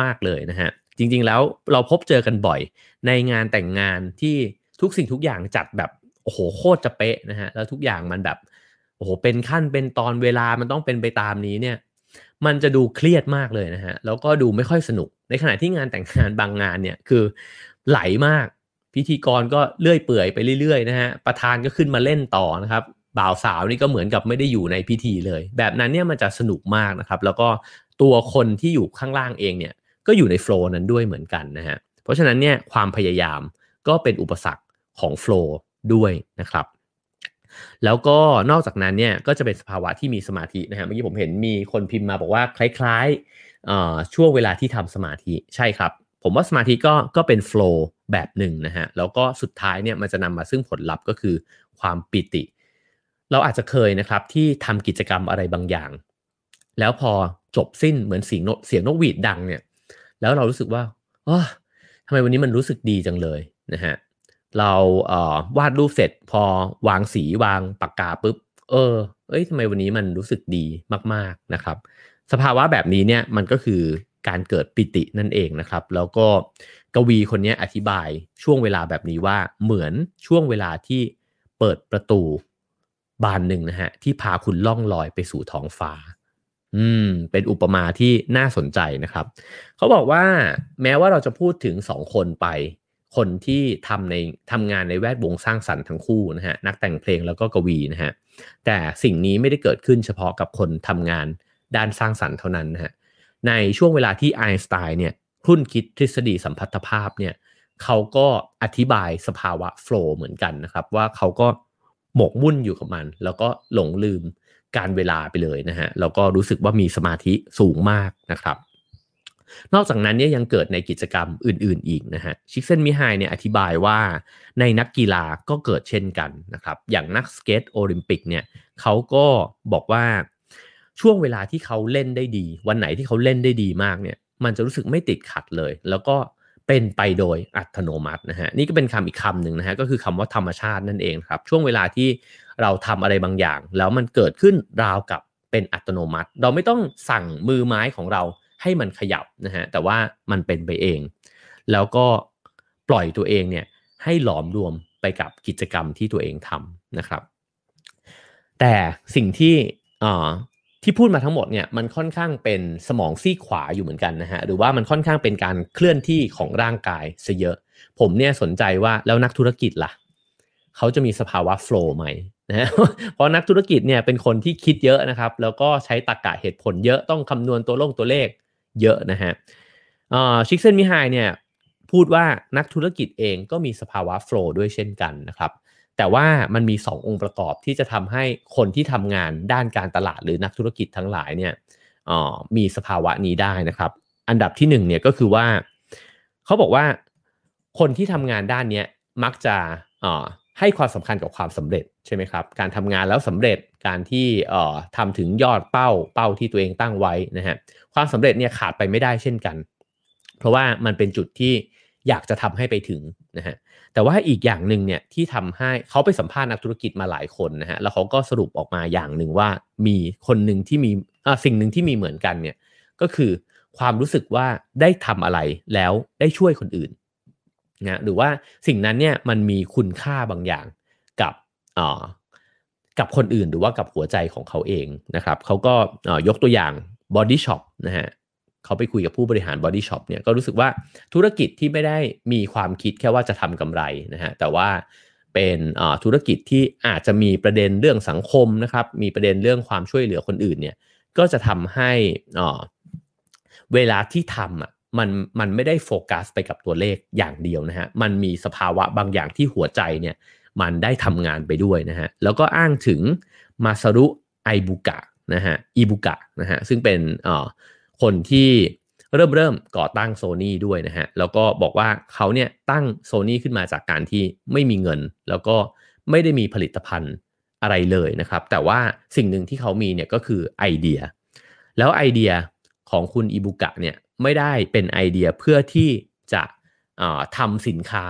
มาก ๆเลยนะฮะจริงๆแล้วเราพบเจอกันบ่อย ในงานแต่งงานที่ทุกสิ่งทุกอย่างจัดแบบโอ้โหโคตรจะเป๊ะนะฮะแล้วทุกอย่างมันแบบโอ้โหเป็นขั้นเป็นตอนเวลามันต้องเป็นไปตามนี้เนี่ยมันจะดูเครียดมากเลยนะฮะแล้วก็ดูไม่ค่อยสนุก ในขณะที่งานแต่งงานบางงานเนี่ยคือ ไหลมาก พิธีกรก็เลื่อยเปื่อยไปเรื่อยๆนะฮะประธานก็ขึ้นมาเล่นต่อนะครับบ่าวสาวนี่ก็เหมือนกับไม่ได้อยู่ในพิธีเลย แบบนั้นเนี่ยมันจะสนุกมากนะครับ แล้วก็ตัวคนที่อยู่ข้างล่างเองเนี่ยก็อยู่ในโฟล์นั้นด้วยเหมือนกันนะฮะเพราะฉะนั้นเนี่ยความพยายามก็เป็นอุปสรรคของโฟล์ด้วยนะครับแล้วก็นอกจากนั้นเนี่ยก็จะเป็นสภาวะที่มีสมาธินะฮะเมื่อกี้ผมเห็นมีคนพิมพ์มาบอกว่าคล้ายๆช่วงเวลาที่ทำสมาธิใช่ครับ ผมว่าสมาธิก็ก็เป็นโฟล์แบบหนึ่งนะฮะแล้วก็สุดท้ายเนี่ยมันจะนำมาซึ่งผลลัพธ์ก็คือความปิติ เราอาจจะเคยนะครับที่ทำกิจกรรมอะไรบางอย่าง แล้วพอจบสิ้นเหมือนเสียงเสียงนกหวีดดังเนี่ยแล้วเรารู้สึกว่าทำไมวันนี้มันรู้สึกดีจังเลยนะฮะเราเวาดรูปเสร็จพอวางสีวางปากกาปุ๊บ เออ เอ้ยทำไมวันนี้มันรู้สึกดีมาก ๆนะครับ สภาวะแบบนี้เนี่ยมันก็คือ การเกิดปิตินั่นเองนะครับ แล้วก็กวีคนนี้อธิบายช่วงเวลาแบบนี้ว่าเหมือนช่วงเวลาที่เปิดประตูบานหนึ่งนะฮะที่พาคุณล่องลอยไปสู่ท้องฟ้า อืม เป็นอุปมาที่น่าสนใจนะครับ เขาบอกว่าแม้ว่าเราจะพูดถึงสองคนไป คนที่ทำในทำงานในแวดวงสร้างสรรค์ทั้งคู่นะฮะนักแต่งเพลงแล้วก็กวีนะฮะแต่สิ่งนี้ไม่ได้เกิดขึ้นเฉพาะกับคนทำงานด้านสร้างสรรค์เท่านั้นนะฮะ ในช่วงเวลาที่ไอน์สไตน์เนี่ยครุ่นคิดทฤษฎีสัมพัทธภาพเนี่ยเขาก็อธิบายสภาวะ flow เหมือนกันนะครับ ว่าเขาก็หมกมุ่นอยู่กับมัน แล้วก็หลงลืมกาลเวลาไปเลยนะฮะแล้วก็รู้สึกว่ามีสมาธิสูงมากนะครับ นอกจากนั้นเนี่ยยังเกิดในกิจกรรมอื่น ๆ อีกนะฮะชิคเซนต์มิไฮเนี่ยอธิบายว่าในนักกีฬาก็เกิดเช่นกันนะครับ อย่างนักสเก็ตโอลิมปิกเนี่ยเขาก็บอกว่า ช่วงเวลาที่เขาเล่นได้ดี วันไหนที่เขาเล่นได้ดีมากเนี่ย มันจะรู้สึกไม่ติดขัดเลย แล้วก็เป็นไปโดยอัตโนมัตินะฮะนี่ก็เป็นคำอีกคำหนึ่งนะฮะก็คือคำว่าธรรมชาตินั่นเองครับ ช่วงเวลาที่เราทำอะไรบางอย่าง แล้วมันเกิดขึ้นราวกับเป็นอัตโนมัติ เราไม่ต้องสั่งมือไม้ของเราให้มันขยับนะฮะแต่ว่ามันเป็นไปเอง แล้วก็ปล่อยตัวเองเนี่ยให้หลอมรวมไปกับกิจกรรมที่ตัวเองทำนะครับ แต่สิ่งที่ ที่พูดมาทั้งหมดเนี่ยมันค่อนข้างเป็นสมองซีขวาอยู่เหมือนกันนะฮะหรือว่ามันค่อนข้างเป็นการเคลื่อนที่ของร่างกายซะเยอะ ผมเนี่ยสนใจว่าแล้วนักธุรกิจล่ะเขาจะมีสภาวะโฟล์ไหมนะเพราะนักธุรกิจเนี่ยเป็นคนที่คิดเยอะนะครับ แล้วก็ใช้ตรรกะเหตุผลเยอะต้องคำนวณตัวลงตัวเลขเยอะนะฮะชิคเซนมิไฮเนี่ยพูดว่านักธุรกิจเองก็มีสภาวะโฟล์ด้วยเช่นกันนะครับ แต่ว่ามันมี 2 องค์ประกอบที่จะทำให้คนที่ทำงานด้านการตลาดหรือนักธุรกิจทั้งหลายเนี่ยมีสภาวะนี้ได้นะครับ อันดับที่1เนี่ยก็คือว่าเขาบอกว่าคนที่ทำงานด้านนี้มักจะให้ความสำคัญกับความสำเร็จใช่ไหมครับ การทำงานแล้วสำเร็จการที่ทำถึงยอดเป้าเป้าที่ตัวเองตั้งไว้นะฮะความสำเร็จเนี่ยขาดไปไม่ได้เช่นกัน เพราะว่ามันเป็นจุดที่อยากจะทำให้ไปถึงนะฮะ แต่ว่าอีกอย่างหนึ่งเนี่ยที่ทำให้เขาไปสัมภาษณ์นักธุรกิจมาหลายคนนะฮะแล้วเขาก็สรุปออกมาอย่างหนึ่งว่ามีคนหนึ่งที่มีสิ่งหนึ่งที่มีเหมือนกันเนี่ยก็คือความรู้สึกว่าได้ทำอะไรแล้วได้ช่วยคนอื่นนะหรือว่าสิ่งนั้นเนี่ยมันมีคุณค่าบางอย่างกับกับคนอื่นหรือว่ากับหัวใจของเขาเองนะครับเขาก็ยกตัวอย่าง Body Shop นะฮะ เขาไปคุยกับผู้บริหาร Body Shop เนี่ยก็รู้สึกว่าธุรกิจที่ไม่ได้มีความคิดแค่ว่าจะทำกำไรนะฮะแต่ว่าเป็นธุรกิจที่อาจจะมีประเด็นเรื่องสังคมนะครับ มีประเด็นเรื่องความช่วยเหลือคนอื่นเนี่ยก็จะทำให้เวลาที่ทำอะมันมันไม่ได้โฟกัสไปกับตัวเลขอย่างเดียวนะฮะมันมีสภาวะบางอย่างที่หัวใจเนี่ยมันได้ทำงานไปด้วยนะฮะแล้วก็อ้างถึงมาซารุไอบุกะนะฮะอิบุกะนะฮะซึ่งเป็น คนที่เริ่มเริ่มก่อตั้งโซ n y ด้วยนะฮะ แล้วก็บอกว่าเขาเนี่ยตั้งโซ n y ขึ้นมาจากการที่ไม่มีเงิน แล้วก็ไม่ได้มีผลิตภัณฑ์อะไรเลยนะครับ แต่ว่าสิ่งหนึ่งที่เขามีเนี่ยก็คือไอเดีย แล้วไอเดียของคุณอิบุกะเนี่ยไม่ได้เป็นไอเดียเพื่อที่จะทำสินค้า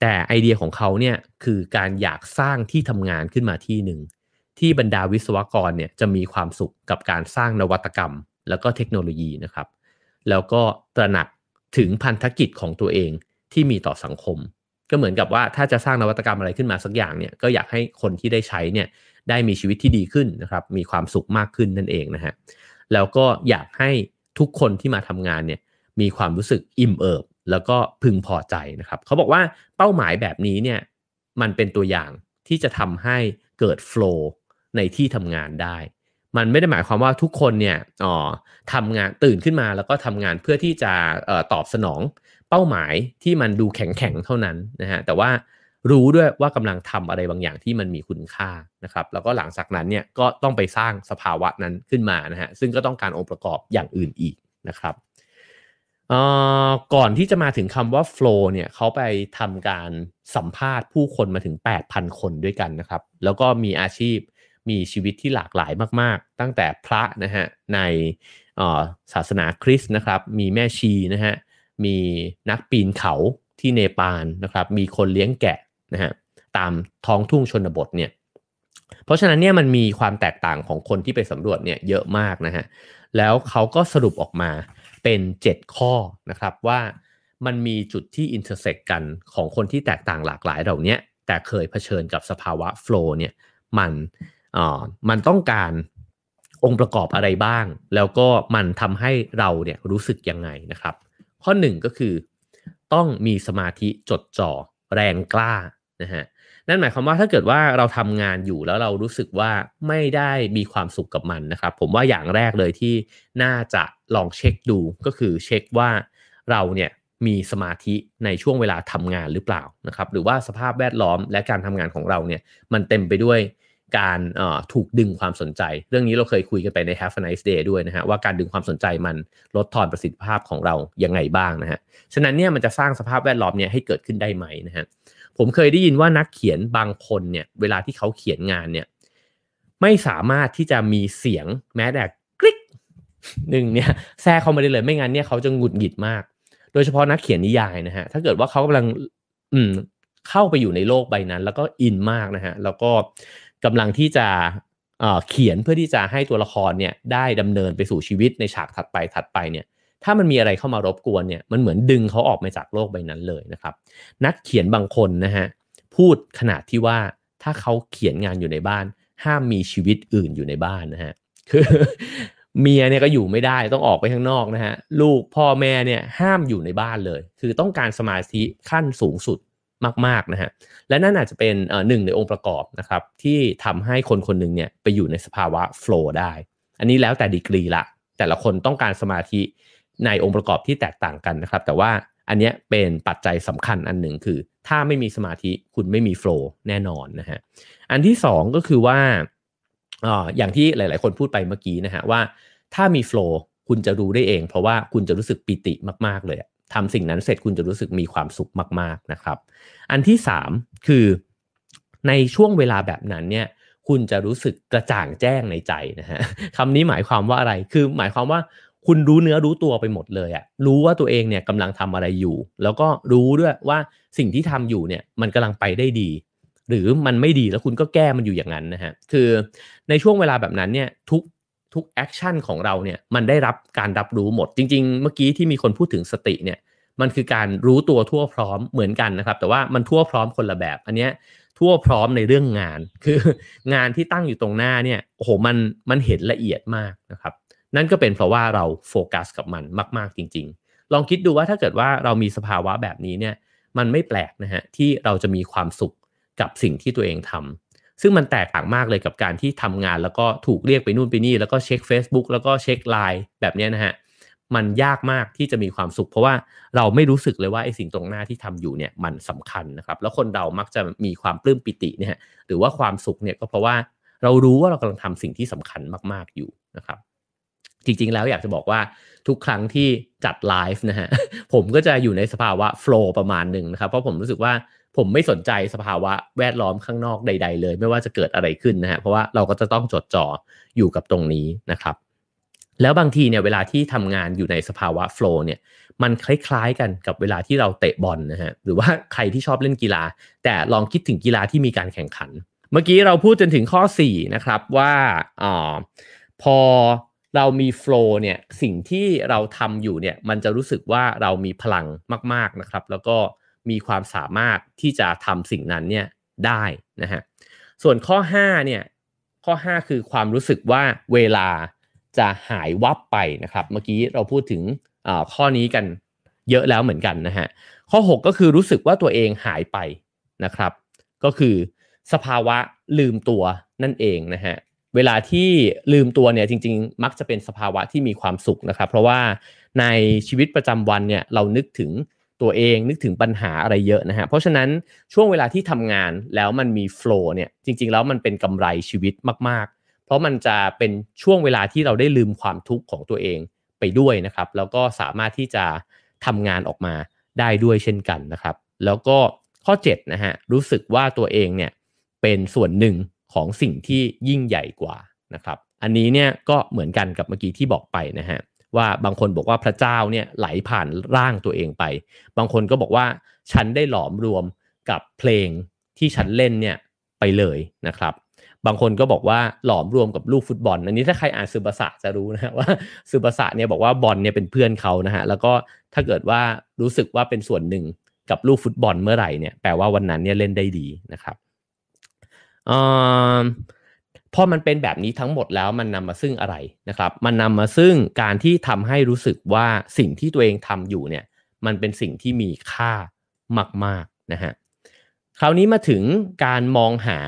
แต่ไอเดียของเขาเนี่ยคือการอยากสร้างที่ทำงานขึ้นมาที่หนึ่งที่บรรดาวิศวกรเนี่ยจะมีความสุขกับการสร้างนวัตกรรม แล้วก็เทคโนโลยีนะครับ แล้วก็ตระหนักถึงพันธกิจของตัวเองที่มีต่อสังคม ก็เหมือนกับว่าถ้าจะสร้างนวัตกรรมอะไรขึ้นมาสักอย่างเนี่ยก็อยากให้คนที่ได้ใช้เนี่ยได้มีชีวิตที่ดีขึ้นนะครับ มีความสุขมากขึ้นนั่นเองนะฮะแล้วก็อยากให้ทุกคนที่มาทำงานเนี่ยมีความรู้สึกอิ่มเอิบ แล้วก็พึงพอใจนะครับ เขาบอกว่าเป้าหมายแบบนี้เนี่ยมันเป็นตัวอย่างที่จะทำให้เกิดโฟล์ในที่ทำงานได้ มันไม่ได้หมายความว่าทุกคนเนี่ยอ๋อทำงานตื่นขึ้นมาแล้วก็ทำงานเพื่อที่จะออตอบสนองเป้าหมายที่มันดูแข็งๆเท่านั้นนะฮะแต่ว่ารู้ด้วยว่ากำลังทำอะไรบางอย่างที่มันมีคุณค่านะครับแล้วก็หลังจากนั้นเนี่ยก็ต้องไปสร้างสภาวะนั้นขึ้นมานะฮะซึ่งก็ต้องการองค์ประกอบอย่างอื่นอีกนะครับก่อนที่จะมาถึงคำว่า flow เนี่ยเขาไปทำการสัมภาษณ์ผู้คนมาถึง 8,000 คนด้วยกันนะครับ แล้วก็มีอาชีพ มีชีวิตที่หลากหลายมาก ๆ ตั้งแต่พระนะฮะในศาสนาคริสต์นะครับ มีแม่ชีนะฮะ มีนักปีนเขาที่เนปาลนะครับ มีคนเลี้ยงแกะนะฮะตามท้องทุ่งชนบทเนี่ย เพราะฉะนั้นเนี่ยมันมีความแตกต่างของคนที่ไปสำรวจเนี่ยเยอะมากนะฮะ แล้วเขาก็สรุปออกมาเป็น 7 ข้อนะครับว่ามันมีจุดที่อินเตอร์เซ็กกันของคนที่แตกต่างหลากหลายเหล่านี้แต่เคยเผชิญกับสภาวะโฟล์เนี่ยมัน มันต้องการองค์ประกอบอะไรบ้าง แล้วก็มันทำให้เราเนี่ยรู้สึกยังไงนะครับ ข้อหนึ่งก็คือ ต้องมีสมาธิจดจ่อแรงกล้านะฮะนั่นหมายความว่าถ้าเกิดว่าเราทำงานอยู่แล้วเรารู้สึกว่าไม่ได้มีความสุขกับมันนะครับ ผมว่าอย่างแรกเลยที่น่าจะลองเช็คดูก็คือเช็คว่าเราเนี่ยมีสมาธิในช่วงเวลาทำงานหรือเปล่านะครับ หรือว่าสภาพแวดล้อมและการทำงานของเราเนี่ยมันเต็มไปด้วย การถูกดึงความสนใจ เรื่องนี้เราเคยคุยกันไปใน Have a nice day ด้วยนะฮะว่าการดึงความสนใจมันลดทอนประสิทธิภาพของเรายังไงบ้างนะฮะฉะนั้นเนี่ยมันจะสร้างสภาพแวดล้อมเนี่ยให้เกิดขึ้นได้ไหมนะฮะผมเคยได้ยินว่านักเขียนบางคนเนี่ยเวลาที่เขาเขียนงานเนี่ยไม่สามารถที่จะมีเสียงแม้แต่กริ๊กหนึ่งเนี่ยแทรกเข้ามาได้เลยไม่งั้นเนี่ยเขาจะหงุดหงิดมาก โดยเฉพาะนักเขียนนิยายนะฮะถ้าเกิดว่าเขากำลังอืมเข้าไปอยู่ในโลกใบนั้น แล้วก็อินมากนะฮะแล้วก็ กำลังที่จะเขียนเพื่อที่จะให้ตัวละครเนี่ยได้ดำเนินไปสู่ชีวิตในฉากถัดไปถัดไปเนี่ยถ้ามันมีอะไรเข้ามารบกวนเนี่ยมันเหมือนดึงเขาออกมาจากโลกใบนั้นเลยนะครับ นักเขียนบางคนนะฮะพูดขนาดที่ว่าถ้าเขาเขียนงานอยู่ในบ้าน ห้ามมีชีวิตอื่นอยู่ในบ้านนะฮะคือเมียเนี่ยก็อยู่ไม่ได้ต้องออกไปข้างนอกนะฮะลูกพ่อแม่เนี่ยห้ามอยู่ในบ้านเลย คือต้องการสมาธิขั้นสูงสุด มากๆนะฮะและนั่นอาจจะเป็นหนึ่งในองค์ประกอบนะครับที่ทำให้คนคนหนึ่งเนี่ยไปอยู่ในสภาวะโฟล์ได้ อันนี้แล้วแต่ดีกรีละ แต่ละคนต้องการสมาธิในองค์ประกอบที่แตกต่างกันนะครับ แต่ว่าอันนี้เป็นปัจจัยสำคัญอันหนึ่งคือ ถ้าไม่มีสมาธิคุณไม่มีโฟล์แน่นอนนะฮะอันที่ 2 ก็คือว่าออย่างที่หลาย ๆ คนพูดไปเมื่อกี้นะฮะว่า ถ้ามีโฟล์คุณจะรู้ได้เอง เพราะว่าคุณจะรู้สึกปิติมาก ๆ เลย ทำสิ่งนั้นเสร็จคุณจะรู้สึกมีความสุขมาก ๆนะครับ อันที่ 3 คือในช่วงเวลาแบบนั้นเนี่ยคุณจะรู้สึกกระจ่างแจ้งในใจนะฮะคำนี้หมายความว่าอะไรคือหมายความว่าคุณรู้เนื้อรู้ตัวไปหมดเลยอะรู้ว่าตัวเองเนี่ยกำลังทำอะไรอยู่ แล้วก็รู้ด้วยว่าสิ่งที่ทำอยู่เนี่ยมันกำลังไปได้ดี หรือมันไม่ดีแล้วคุณก็แก้มันอยู่อย่างนั้นนะฮะคือในช่วงเวลาแบบนั้นเนี่ยทุก ทุก action ของเราเนี่ยมันได้รับการรับรู้หมด จริง ๆ เมื่อกี้ที่มีคนพูดถึงสติเนี่ยมันคือการรู้ตัวทั่วพร้อมเหมือนกันนะครับ แต่ว่ามันทั่วพร้อมคนละแบบ อันเนี้ยทั่วพร้อมในเรื่องงาน คืองานที่ตั้งอยู่ตรงหน้าเนี่ยโอ้โหมันมันเห็นละเอียดมากนะครับ นั่นก็เป็นเพราะว่าเราโฟกัสกับมันมาก ๆจริง ๆ ลองคิดดูว่าถ้าเกิดว่าเรามีสภาวะแบบนี้เนี่ยมันไม่แปลกนะฮะที่เราจะมีความสุขกับสิ่งที่ตัวเองทำ ซึ่งมันแตกต่างมากเลยกับการที่ทำงานแล้วก็ถูกเรียกไปนู่นไปนี่ แล้วก็เช็ค Facebook แล้วก็เช็คไลน์แบบนี้นะฮะมันยากมากที่จะมีความสุข เพราะว่าเราไม่รู้สึกเลยว่าไอ้สิ่งตรงหน้าที่ทำอยู่เนี่ยมันสำคัญนะครับแล้วคนเรามักจะมีความปลื้มปิติเนี่ยหรือว่าความสุขเนี่ยก็เพราะว่าเรารู้ว่าเรากำลังทำสิ่งที่สำคัญมาก ๆอยู่นะครับจริงๆ แล้วอยากจะบอกว่าทุกครั้งที่จัดไลฟ์นะฮะผมก็จะอยู่ในสภาวะโฟล์ประมาณหนึ่งนะครับ เพราะผมรู้สึกว่า ผมไม่สนใจสภาวะแวดล้อมข้างนอกใด ๆ เลย ไม่ว่าจะเกิดอะไรขึ้นนะฮะเพราะว่าเราก็จะต้องจดจ่ออยู่กับตรงนี้นะครับ แล้วบางทีเนี่ยเวลาที่ทำงานอยู่ในสภาวะโฟล์เนี่ยมันคล้ายๆกันกับเวลาที่เราเตะบอลนะฮะหรือว่าใครที่ชอบเล่นกีฬา แต่ลองคิดถึงกีฬาที่มีการแข่งขัน เมื่อกี้เราพูดจนถึงข้อ4นะครับว่าอ่าพอเรามีโฟล์เนี่ยสิ่งที่เราทำอยู่เนี่ยมันจะรู้สึกว่าเรามีพลังมาก ๆนะครับ แล้วก็ มีความสามารถที่จะทำสิ่งนั้นเนี่ยได้นะฮะส่วนข้อ5เนี่ยข้อ 5 คือความรู้สึกว่าเวลาจะหายวับไปนะครับ เมื่อกี้เราพูดถึงข้อนี้กันเยอะแล้วเหมือนกันนะฮะข้อ 6 ก็คือรู้สึกว่าตัวเองหายไปนะครับ ก็คือสภาวะลืมตัวนั่นเองนะฮะเวลาที่ลืมตัวเนี่ยจริง ๆ มักจะเป็นสภาวะที่มีความสุขนะครับ เพราะว่าในชีวิตประจำวันเนี่ยเรานึกถึง ตัวเองนึกถึงปัญหาอะไรเยอะนะฮะเพราะฉะนั้นช่วงเวลาที่ทำงานแล้วมันมีโฟล์เนี่ยจริง ๆ แล้วมันเป็นกำไรชีวิตมาก ๆ เพราะมันจะเป็นช่วงเวลาที่เราได้ลืมความทุกข์ของตัวเองไปด้วยนะครับ แล้วก็สามารถที่จะทำงานออกมาได้ด้วยเช่นกันนะครับ แล้วก็ข้อ7นะฮะรู้สึกว่าตัวเองเนี่ยเป็นส่วนหนึ่งของสิ่งที่ยิ่งใหญ่กว่านะครับ อันนี้เนี่ยก็เหมือนกันกับเมื่อกี้ที่บอกไปนะฮะ ว่าบางคนบอกว่าพระเจ้าเนี่ยไหลผ่านร่างตัวเองไป บางคนก็บอกว่าฉันได้หลอมรวมกับเพลงที่ฉันเล่นเนี่ยไปเลยนะครับ บางคนก็บอกว่าหลอมรวมกับลูกฟุตบอล อันนี้ถ้าใครอ่านซูบาสะจะรู้นะว่าซูบาสะเนี่ยบอกว่าบอลเนี่ยเป็นเพื่อนเขานะฮะแล้วก็ถ้าเกิดว่ารู้สึกว่าเป็นส่วนหนึ่งกับลูกฟุตบอลเมื่อไหร่เนี่ยแปลว่าวันนั้นเนี่ยเล่นได้ดีนะครับ พอมันเป็นแบบนี้ทั้งหมดแล้วมันนำมาซึ่งอะไรนะครับ มันนำมาซึ่งการที่ทำให้รู้สึกว่าสิ่งที่ตัวเองทำอยู่เนี่ยมันเป็นสิ่งที่มีค่ามากๆนะฮะคราวนี้มาถึงการมองหา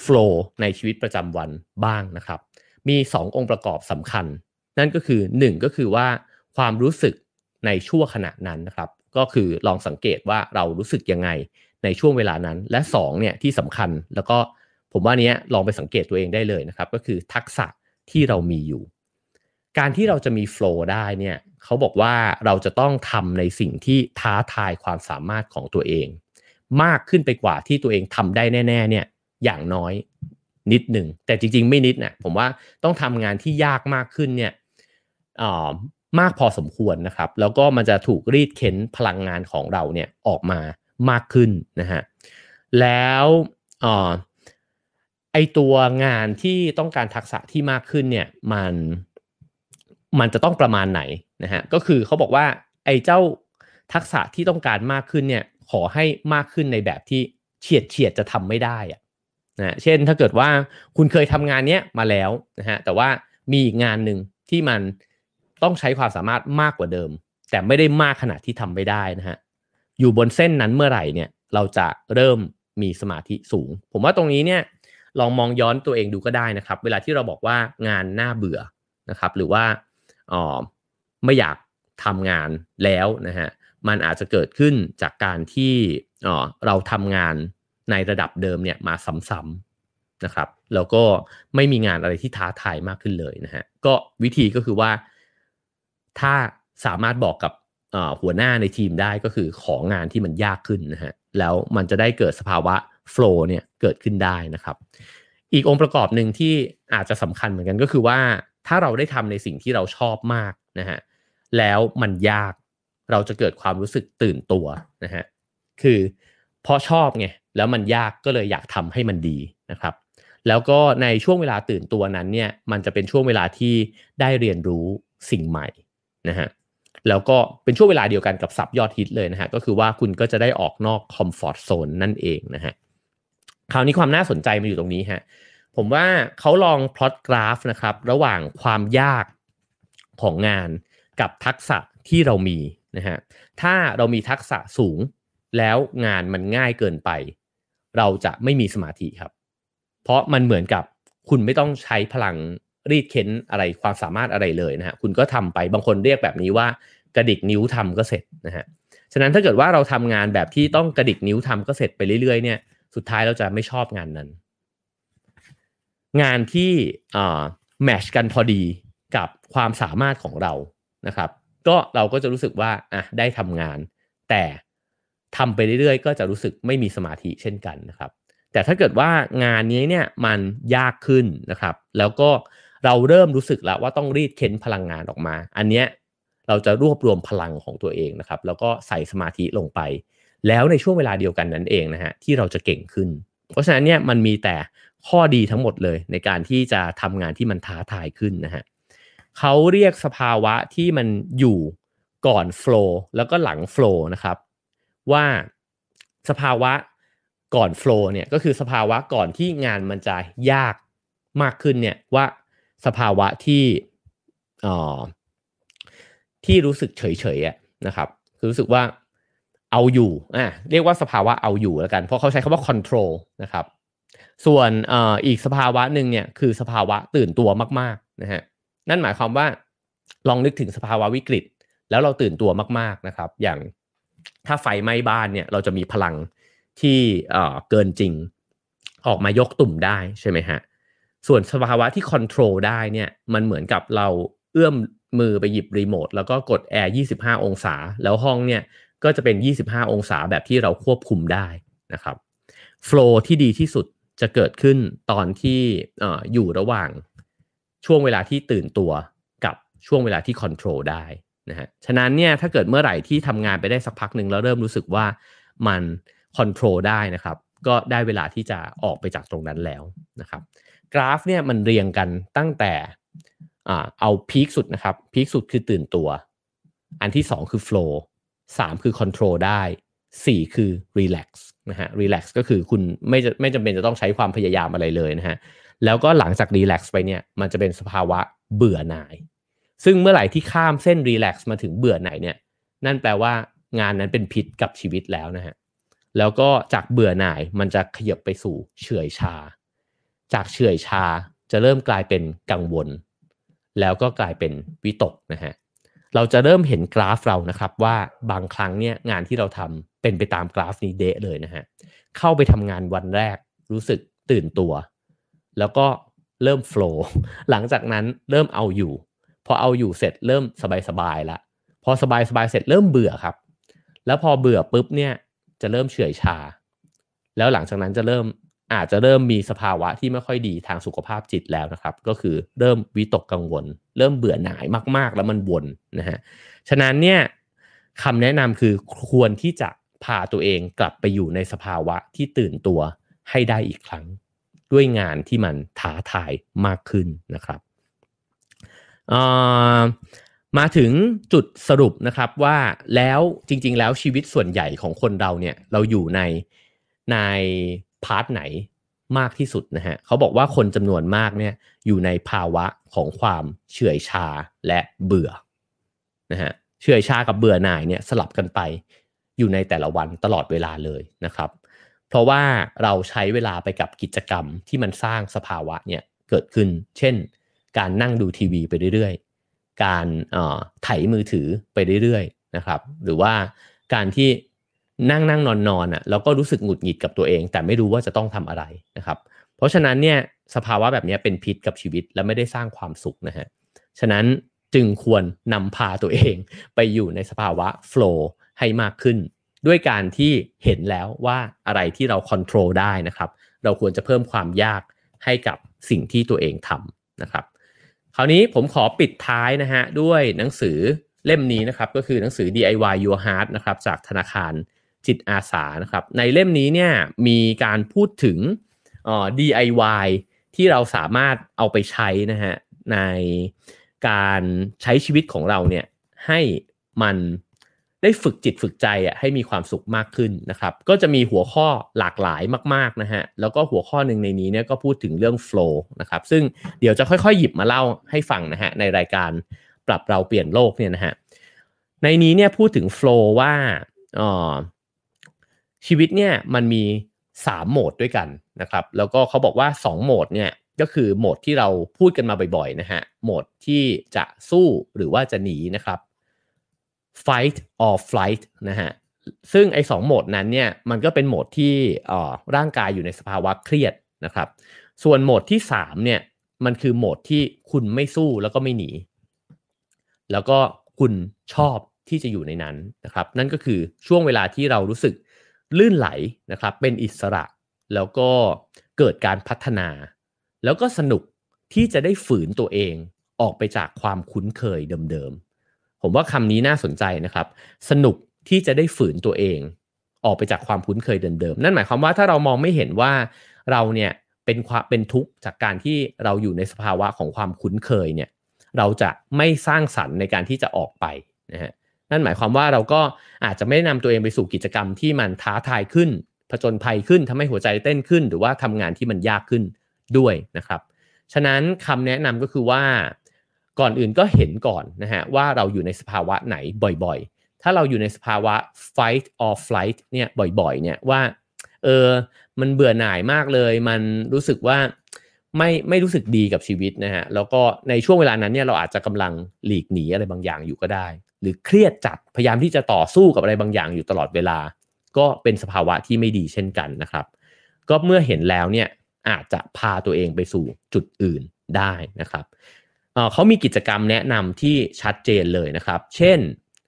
โฟล์ในชีวิตประจำวันบ้างนะครับ มี 2 องค์ประกอบสำคัญ นั่นก็คือ 1 ก็คือว่าความรู้สึกในช่วงขณะนั้นนะครับ ก็คือลองสังเกตว่าเรารู้สึกยังไงในช่วงเวลานั้น และ2เนี่ยที่สำคัญแล้วก็ ผมว่านี้ลองไปสังเกตตัวเองได้เลยนะครับ ก็คือทักษะที่เรามีอยู่ การที่เราจะมีโฟล์ได้เนี่ยเขาบอกว่าเราจะต้องทำในสิ่งที่ท้าทายความสามารถของตัวเอง มากขึ้นไปกว่าที่ตัวเองทำได้แน่ๆเนี่ยอย่างน้อยนิดหนึ่งแต่จริงๆ ไม่นิดนะผมว่าต้องทำงานที่ยากมากขึ้นเนี่ยมากพอสมควรนะครับ แล้วก็มันจะถูกรีดเค้นพลังงานของเราเนี่ยออกมามากขึ้นนะฮะแล้ว ไอตัวงานที่ต้องการทักษะที่มากขึ้นเนี่ยมันมันจะต้องประมาณไหนนะฮะก็คือเขาบอกว่าไอเจ้าทักษะที่ต้องการมากขึ้นเนี่ยขอให้มากขึ้นในแบบที่เฉียดเฉียดจะทำไม่ได้อะนะเช่นถ้าเกิดว่าคุณเคยทำงานเนี้ยมาแล้วนะฮะแต่ว่ามีอีกงานหนึ่งที่มันต้องใช้ความสามารถมากกว่าเดิม แต่ไม่ได้มากขนาดที่ทำไม่ได้นะฮะอยู่บนเส้นนั้นเมื่อไหร่เนี่ยเราจะเริ่มมีสมาธิสูง ผมว่าตรงนี้เนี่ย ลองมองย้อนตัวเองดูก็ได้นะครับ เวลาที่เราบอกว่างานน่าเบื่อนะครับ หรือว่าอ๋อไม่อยากทำงานแล้วนะฮะมันอาจจะเกิดขึ้นจากการที่อ๋อเราทำงานในระดับเดิมเนี่ยมาซ้ำๆนะครับแล้วก็ไม่มีงานอะไรที่ท้าทายมากขึ้นเลยนะฮะก็วิธีก็คือว่า ถ้าสามารถบอกกับหัวหน้าในทีมได้ก็คือของานที่มันยากขึ้นนะฮะแล้วมันจะได้เกิดสภาวะ โฟล์เนี่ยเกิดขึ้นได้นะครับ อีกองค์ประกอบหนึ่งที่อาจจะสำคัญเหมือนกันก็คือว่าถ้าเราได้ทำในสิ่งที่เราชอบมากนะฮะแล้วมันยากเราจะเกิดความรู้สึกตื่นตัวนะฮะคือเพราะชอบไงแล้วมันยากก็เลยอยากทำให้มันดีนะครับ แล้วก็ในช่วงเวลาตื่นตัวนั้นเนี่ยมันจะเป็นช่วงเวลาที่ได้เรียนรู้สิ่งใหม่นะฮะแล้วก็เป็นช่วงเวลาเดียวกันกับซับยอดฮิตเลยนะฮะก็คือว่าคุณก็จะได้ออกนอกคอมฟอร์ทโซนนั่นเองนะฮะ คราวนี้ความน่าสนใจมาอยู่ตรงนี้ฮะผมว่าเขาลองพลอตกราฟนะครับ ระหว่างความยากของงานกับทักษะที่เรามีนะฮะถ้าเรามีทักษะสูงแล้วงานมันง่ายเกินไป เราจะไม่มีสมาธิครับ เพราะมันเหมือนกับคุณไม่ต้องใช้พลังรีดเค้นอะไรความสามารถอะไรเลยนะฮะคุณก็ทำไปบางคนเรียกแบบนี้ว่ากระดิกนิ้วทำก็เสร็จนะฮะฉะนั้นถ้าเกิดว่าเราทำงานแบบที่ต้องกระดิกนิ้วทำก็เสร็จไปเรื่อยๆเนี่ย สุดท้ายเราจะไม่ชอบงานนั้น งานที่แมชกันพอดีกับความสามารถของเรานะครับ ก็เราก็จะรู้สึกว่าอะได้ทำงาน แต่ทำไปเรื่อยๆ ก็จะรู้สึกไม่มีสมาธิเช่นกันนะครับ แต่ถ้าเกิดว่างานนี้เนี่ยมันยากขึ้นนะครับ แล้วก็เราเริ่มรู้สึกแล้วว่าต้องรีดเค้นพลังงานออกมา อันเนี้ยเราจะรวบรวมพลังของตัวเองนะครับ แล้วก็ใส่สมาธิลงไป แล้วในช่วงเวลาเดียวกันนั้นเองนะฮะที่เราจะเก่งขึ้น เพราะฉะนั้นเนี่ยมันมีแต่ข้อดีทั้งหมดเลยในการที่จะทำงานที่มันท้าทายขึ้นนะฮะเขาเรียกสภาวะที่มันอยู่ก่อนโฟล์แล้วก็หลังโฟล์นะครับว่าสภาวะก่อนโฟล์เนี่ยก็คือสภาวะก่อนที่งานมันจะยากมากขึ้นเนี่ยว่าสภาวะที่อ่อที่รู้สึกเฉยๆอะนะครับคือรู้สึกว่า เอาอยู่อะเรียกว่าสภาวะเอาอยู่แล้วกัน เพราะเขาใช้คำว่า control นะครับ ส่วนออีกสภาวะหนึ่งเนี่ยคือสภาวะตื่นตัวมากๆนะฮะนั่นหมายความว่าลองนึกถึงสภาวะวิกฤต แล้วเราตื่นตัวมากๆนะครับ อย่างถ้าไฟไหม้บ้านเนี่ยเราจะมีพลังที่เกินจริงออกมายกตุ่มได้ใช่ไหมฮะส่วนสภาวะที่คอนโทรลได้เนี่ยมันเหมือนกับเราเอื้อมมือไปหยิบรีโมทแล้วก็กดแอร์ 25 องศา แล้วห้องเนี่ย ก็จะเป็น 25 องศาแบบที่เราควบคุมได้นะครับ flow ที่ดีที่สุดจะเกิดขึ้นตอนที่อยู่ระหว่างช่วงเวลาที่ตื่นตัวกับช่วงเวลาที่ control ได้นะฮะฉะนั้นเนี่ยถ้าเกิดเมื่อไหร่ที่ทำงานไปได้สักพักหนึ่งแล้วเริ่มรู้สึกว่ามัน control ได้นะครับ ก็ได้เวลาที่จะออกไปจากตรงนั้นแล้วนะครับ กราฟเนี่ยมันเรียงกันตั้งแต่เอาพีคสุดนะครับพีคสุดคือตื่นตัว อันที่ 2 คือ flow 3 คือ control ได้ 4 คือ relax นะฮะ relax ก็คือคุณไม่จะไม่จำเป็นจะต้องใช้ความพยายามอะไรเลยนะฮะ แล้วก็หลังจาก relax ไปเนี่ย มันจะเป็นสภาวะเบื่อหน่าย ซึ่งเมื่อไหร่ที่ข้ามเส้น relax มาถึงเบื่อหน่ายเนี่ย นั่นแปลว่างานนั้นเป็นพิษกับชีวิตแล้วนะฮะ แล้วก็จากเบื่อหน่ายมันจะขยับไปสู่เฉื่อยชา จากเฉื่อยชาจะเริ่มกลายเป็นกังวล แล้วก็กลายเป็นวิตกนะฮะ เราจะเริ่มเห็นกราฟเรานะครับว่าบางครั้งเนี่ยงานที่เราทำเป็นไปตามกราฟนี้เดะเลยนะฮะเข้าไปทำงานวันแรกรู้สึกตื่นตัว แล้วก็เริ่มโฟล์หลังจากนั้นเริ่มเอาอยู่ พอเอาอยู่เสร็จเริ่มสบายๆละพอสบายๆเสร็จเริ่มเบื่อครับ แล้วพอเบื่อปุ๊บเนี่ยจะเริ่มเฉื่อยชา แล้วหลังจากนั้นจะเริ่ม อาจจะเริ่มมีสภาวะที่ไม่ค่อยดีทางสุขภาพจิตแล้วนะครับ ก็คือเริ่มวิตกกังวล เริ่มเบื่อหน่ายมาก ๆ แล้วมันวนนะฮะฉะนั้นเนี่ยคำแนะนำคือควรที่จะพาตัวเองกลับไปอยู่ในสภาวะที่ตื่นตัวให้ได้อีกครั้ง ด้วยงานที่มันท้าทายมากขึ้นนะครับมาถึงจุดสรุปนะครับว่าแล้วจริง ๆ แล้วชีวิตส่วนใหญ่ของคนเราเนี่ยเราอยู่ในใน พาร์ทไหนมากที่สุดนะฮะเขาบอกว่าคนจำนวนมากเนี่ยอยู่ในภาวะของความเฉื่อยชาและเบื่อนะฮะเฉื่อยชากับเบื่อหน่ายเนี่ยสลับกันไปอยู่ในแต่ละวันตลอดเวลาเลยนะครับ เพราะว่าเราใช้เวลาไปกับกิจกรรมที่มันสร้างสภาวะเนี่ยเกิดขึ้น เช่น การนั่งดูทีวีไปเรื่อยๆ การไถมือถือไปเรื่อยๆนะครับ หรือว่าการที่ นั่งนั่งนอนนอนอะแล้วก็รู้สึกหงุดหงิดกับตัวเอง แต่ไม่รู้ว่าจะต้องทำอะไรนะครับ เพราะฉะนั้นเนี่ยสภาวะแบบนี้เป็นพิษกับชีวิตและไม่ได้สร้างความสุขนะฮะฉะนั้นจึงควรนำพาตัวเองไปอยู่ในสภาวะโฟล์ให้มากขึ้น ด้วยการที่เห็นแล้วว่าอะไรที่เราควบคุมได้นะครับ เราควรจะเพิ่มความยากให้กับสิ่งที่ตัวเองทำนะครับ คราวนี้ผมขอปิดท้ายนะฮะด้วยหนังสือเล่มนี้นะครับ ก็คือหนังสือ DIY Your Heart นะครับจากธนาคาร จิตอาสานะครับ ในเล่มนี้เนี่ยมีการพูดถึง DIY ที่เราสามารถเอาไปใช้นะฮะในการใช้ชีวิตของเราเนี่ยให้มันได้ฝึกจิตฝึกใจอะให้มีความสุขมากขึ้นนะครับ ก็จะมีหัวข้อหลากหลายมากๆนะฮะแล้วก็หัวข้อหนึ่งในนี้เนี่ยก็พูดถึงเรื่อง flow นะครับซึ่งเดี๋ยวจะค่อยๆ หยิบมาเล่าให้ฟังนะฮะในรายการปรับเราเปลี่ยนโลกเนี่ยนะฮะในนี้เนี่ยพูดถึง flow ว่า ชีวิตเนี่ยมันมี 3 โหมดด้วยกันนะครับ แล้วก็เขาบอกว่า 2 โหมดเนี่ยก็คือโหมดที่เราพูดกันมาบ่อยๆนะฮะโหมดที่จะสู้หรือว่าจะหนีนะครับ fight or flight นะฮะซึ่งไอ้สองโหมดนั้นเนี่ยมันก็เป็นโหมดที่ร่างกายอยู่ในสภาวะเครียดนะครับ ส่วนโหมดที่3เนี่ยมันคือโหมดที่คุณไม่สู้แล้วก็ไม่หนี แล้วก็คุณชอบที่จะอยู่ในนั้นนะครับ นั่นก็คือช่วงเวลาที่เรารู้สึก ลื่นไหลนะครับเป็นอิสระแล้วก็เกิดการพัฒนา แล้วก็สนุกที่จะได้ฝืนตัวเองออกไปจากความคุ้นเคยเดิมๆ ผมว่าคำนี้น่าสนใจนะครับ สนุกที่จะได้ฝืนตัวเอง ออกไปจากความคุ้นเคยเดิมๆ นั่นหมายความว่าถ้าเรามองไม่เห็นว่าเราเนี่ยเป็นความเป็นทุกข์จากการที่เราอยู่ในสภาวะของความคุ้นเคยเนี่ยเราจะไม่สร้างสรรค์ในการที่จะออกไปนะฮะ นั่นหมายความว่าเราก็อาจจะไม่นำตัวเองไปสู่กิจกรรมที่มันท้าทายขึ้น ผจญภัยขึ้นทำให้หัวใจเต้นขึ้น หรือว่าทำงานที่มันยากขึ้นด้วยนะครับ ฉะนั้นคำแนะนำก็คือว่าก่อนอื่นก็เห็นก่อนนะฮะว่าเราอยู่ในสภาวะไหนบ่อยๆ ถ้าเราอยู่ในสภาวะ fight or flight เนี่ยบ่อยๆ เนี่ยว่าเออมันเบื่อหน่ายมากเลย มันรู้สึกว่าไม่ไม่รู้สึกดีกับชีวิตนะฮะแล้วก็ในช่วงเวลานั้นเนี่ยเราอาจจะกำลังหลีกหนีอะไรบางอย่างอยู่ก็ได้ หรือเครียดจัดพยายามที่จะต่อสู้กับอะไรบางอย่างอยู่ตลอดเวลา ก็เป็นสภาวะที่ไม่ดีเช่นกันนะครับ ก็เมื่อเห็นแล้วเนี่ยอาจจะพาตัวเองไปสู่จุดอื่นได้นะครับเขามีกิจกรรมแนะนำที่ชัดเจนเลยนะครับ เช่น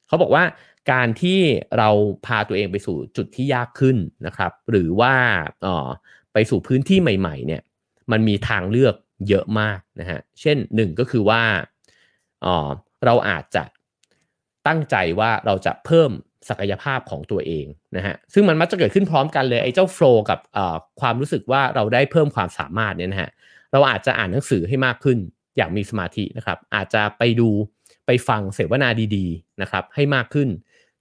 เขาบอกว่าการที่เราพาตัวเองไปสู่จุดที่ยากขึ้นนะครับ หรือว่าไปสู่พื้นที่ใหม่ ๆ เนี่ย มันมีทางเลือกเยอะมากนะฮะ เช่นหนึ่งก็คือว่าเราอาจจะ ตั้งใจว่าเราจะเพิ่มศักยภาพของตัวเองนะฮะซึ่งมันมักจะเกิดขึ้นพร้อมกันเลยไอ้เจ้าโฟล์กับความรู้สึกว่าเราได้เพิ่มความสามารถเนี่ยนะฮะเราอาจจะอ่านหนังสือให้มากขึ้นอย่างมีสมาธินะครับอาจจะไปดูไปฟังเสวนาดีๆนะครับให้มากขึ้น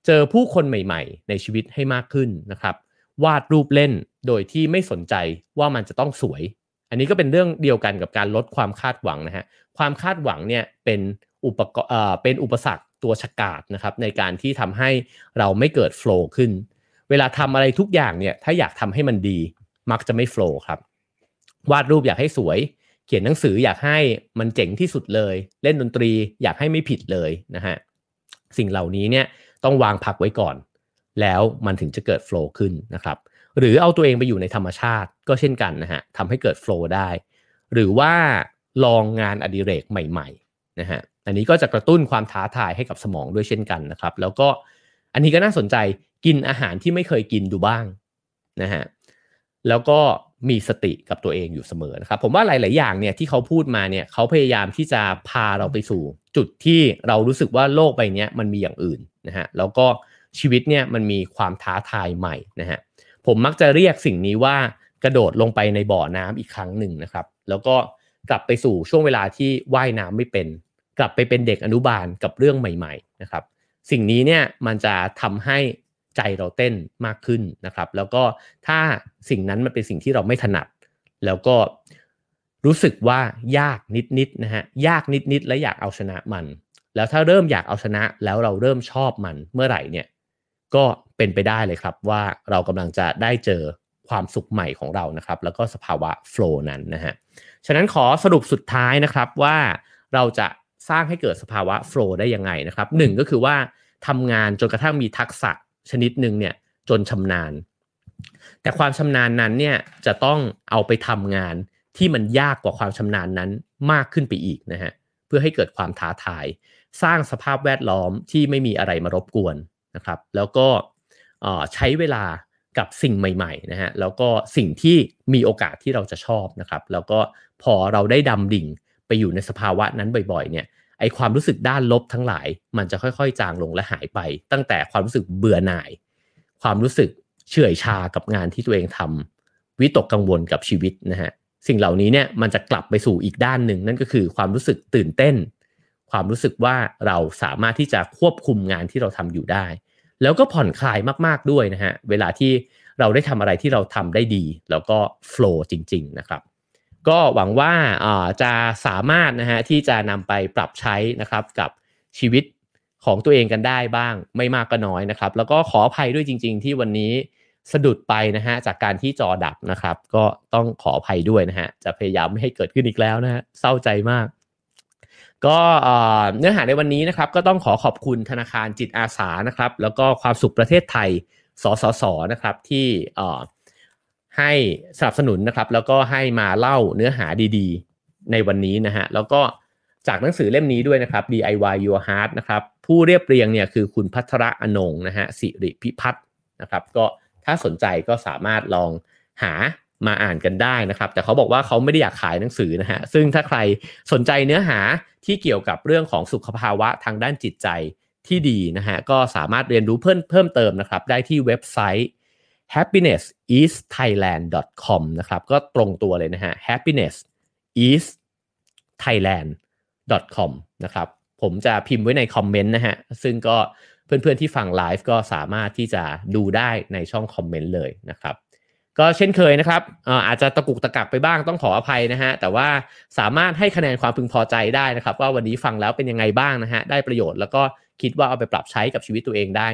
เจอผู้คนใหม่ๆ ในชีวิตให้มากขึ้นนะครับวาดรูปเล่นโดยที่ไม่สนใจว่ามันจะต้องสวย อันนี้ก็เป็นเรื่องเดียวกันกับการลดความคาดหวังนะฮะความคาดหวังเนี่ยเป็นอุปกรณ์เป็นอุปสรรค ตัวฉกาดนะครับในการที่ทำให้เราไม่เกิดโฟล์ขึ้น เวลาทำอะไรทุกอย่างเนี่ยถ้าอยากทำให้มันดีมักจะไม่โฟล์ครับ วาดรูปอยากให้สวย เขียนหนังสืออยากให้มันเจ๋งที่สุดเลย เล่นดนตรีอยากให้ไม่ผิดเลยนะฮะสิ่งเหล่านี้เนี่ยต้องวางพักไว้ก่อน แล้วมันถึงจะเกิดโฟล์ขึ้นนะครับหรือเอาตัวเองไปอยู่ในธรรมชาติก็เช่นกันนะฮะทำให้เกิดโฟล์ได้ หรือว่าลองงานอดิเรกใหม่ ๆ นะฮะอันนี้ก็จะกระตุ้นความท้าทายให้กับสมองด้วยเช่นกันนะครับ แล้วก็อันนี้ก็น่าสนใจกินอาหารที่ไม่เคยกินดูบ้างนะฮะแล้วก็มีสติกับตัวเองอยู่เสมอนะครับ ผมว่าหลาย ๆ อย่างเนี่ยที่เขาพูดมาเนี่ยเขาพยายามที่จะพาเราไปสู่ จุดที่เรารู้สึกว่าโลกใบนี้มันมีอย่างอื่นนะฮะแล้วก็ชีวิตเนี่ยมันมีความท้าทายใหม่นะฮะผมมักจะเรียกสิ่งนี้ว่ากระโดดลงไปในบ่อน้ำอีกครั้งหนึ่งนะครับ แล้วก็กลับไปสู่ช่วงเวลาที่ว่ายน้ำไม่เป็น กลับไปเป็นเด็กอนุบาลกับเรื่องใหม่ ๆ นะครับ สิ่งนี้เนี่ยมันจะทำให้ใจเราเต้นมากขึ้นนะครับ แล้วก็ถ้าสิ่งนั้นมันเป็นสิ่งที่เราไม่ถนัด แล้วก็รู้สึกว่ายากนิดๆนะฮะยากนิดๆและอยากเอาชนะมัน แล้วถ้าเริ่มอยากเอาชนะแล้วเราเริ่มชอบมันเมื่อไหร่เนี่ยก็เป็นไปได้เลยครับว่าเรากำลังจะได้เจอความสุขใหม่ของเรานะครับ แล้วก็สภาวะโฟล์นั้นนะฮะฉะนั้นขอสรุปสุดท้ายนะครับว่าเราจะ สร้างให้เกิดสภาวะโฟล์ได้ยังไงนะครับหนึ่งก็คือว่าทำงานจนกระทั่งมีทักษะชนิดหนึ่งเนี่ยจนชำนาญ แต่ความชำนาญนั้นเนี่ยจะต้องเอาไปทำงานที่มันยากกว่าความชำนาญนั้นมากขึ้นไปอีกนะฮะเพื่อให้เกิดความท้าทาย สร้างสภาพแวดล้อมที่ไม่มีอะไรมารบกวนนะครับ แล้วก็ใช้เวลากับสิ่งใหม่ๆนะฮะแล้วก็สิ่งที่มีโอกาสที่เราจะชอบนะครับ แล้วก็พอเราได้ดำดิ่ง ไปอยู่ในสภาวะนั้นบ่อยๆเนี่ยไอความรู้สึกด้านลบทั้งหลาย มันจะค่อยๆ จางลงและหายไป ตั้งแต่ความรู้สึกเบื่อหน่าย ความรู้สึกเฉื่อยชากับงานที่ตัวเองทำวิตกกังวลกับชีวิตนะฮะสิ่งเหล่านี้เนี่ยมันจะกลับไปสู่อีกด้านหนึ่ง นั่นก็คือความรู้สึกตื่นเต้น ความรู้สึกว่าเราสามารถที่จะควบคุมงานที่เราทำอยู่ได้ แล้วก็ผ่อนคลายมากๆด้วยนะฮะเวลาที่เราได้ทำอะไรที่เราทำได้ดี แล้วก็โฟล์จริง ๆ นะครับ ก็หวังว่าจะสามารถนะฮะที่จะนำไปปรับใช้นะครับกับชีวิตของตัวเองกันได้บ้างไม่มากก็น้อยนะครับ แล้วก็ขออภัยด้วยจริง ๆ ที่วันนี้สะดุดไปนะฮะจากการที่จอดับนะครับ ก็ต้องขออภัยด้วยนะฮะจะพยายามไม่ให้เกิดขึ้นอีกแล้วนะฮะเศร้าใจมาก ก็เนื้อหาในวันนี้นะครับก็ต้องขอขอบคุณธนาคารจิตอาสานะครับ แล้วก็ความสุขประเทศไทยสสสนะครับที่ ให้สนับสนุนนะครับแล้วก็ให้มาเล่าเนื้อหาดีๆ ในวันนี้นะฮะแล้วก็จากหนังสือเล่มนี้ด้วยนะครับ DIY Your Heart นะครับผู้เรียบเรียงเนี่ยคือคุณพัทระอนงนะฮะสิริพิพัฒน์นะครับก็ถ้าสนใจก็สามารถลองหามาอ่านกันได้นะครับ แต่เขาบอกว่าเขาไม่ได้อยากขายหนังสือนะฮะซึ่งถ้าใครสนใจเนื้อหาที่เกี่ยวกับเรื่องของสุขภาวะทางด้านจิตใจที่ดีนะฮะก็สามารถเรียนรู้เพิ่มเพิ่มเติมนะครับ ได้ที่เว็บไซต์ happinessisthailand.com นะครับ ก็ตรงตัวเลยนะฮะ happiness is thailand com นะครับ ผมจะพิมพ์ไว้ในคอมเมนต์นะฮะ ซึ่งก็เพื่อนๆที่ฟังไลฟ์ก็สามารถที่จะดูได้ในช่องคอมเมนต์เลยนะครับ ก็เช่นเคยนะครับอาจจะตะกุกตะกักไปบ้างต้องขออภัยนะฮะ แต่ว่าสามารถให้คะแนนความพึงพอใจได้นะครับ ว่าวันนี้ฟังแล้วเป็นยังไงบ้างนะฮะ ได้ประโยชน์แล้วก็คิดว่าเอาไปปรับใช้กับชีวิตตัวเองได้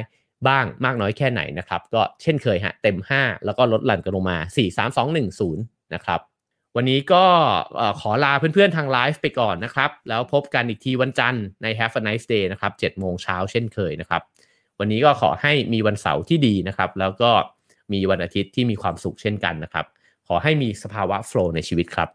บ้างมากน้อยแค่ไหนนะครับ ก็เช่นเคยฮะเต็ม 5 แล้วก็ลดหลั่นกันลงมา 4 3 2 1 0 นะครับ วันนี้ก็ขอลาเพื่อนๆทางไลฟ์ไปก่อนนะครับ แล้วพบกันอีกทีวันจันทร์ใน Have a nice day นะครับ7โมงเช้าเช่นเคยนะครับ วันนี้ก็ขอให้มีวันเสาร์ที่ดีนะครับ แล้วก็มีวันอาทิตย์ที่มีความสุขเช่นกันนะครับ ขอให้มีสภาวะโฟล์ในชีวิตครับ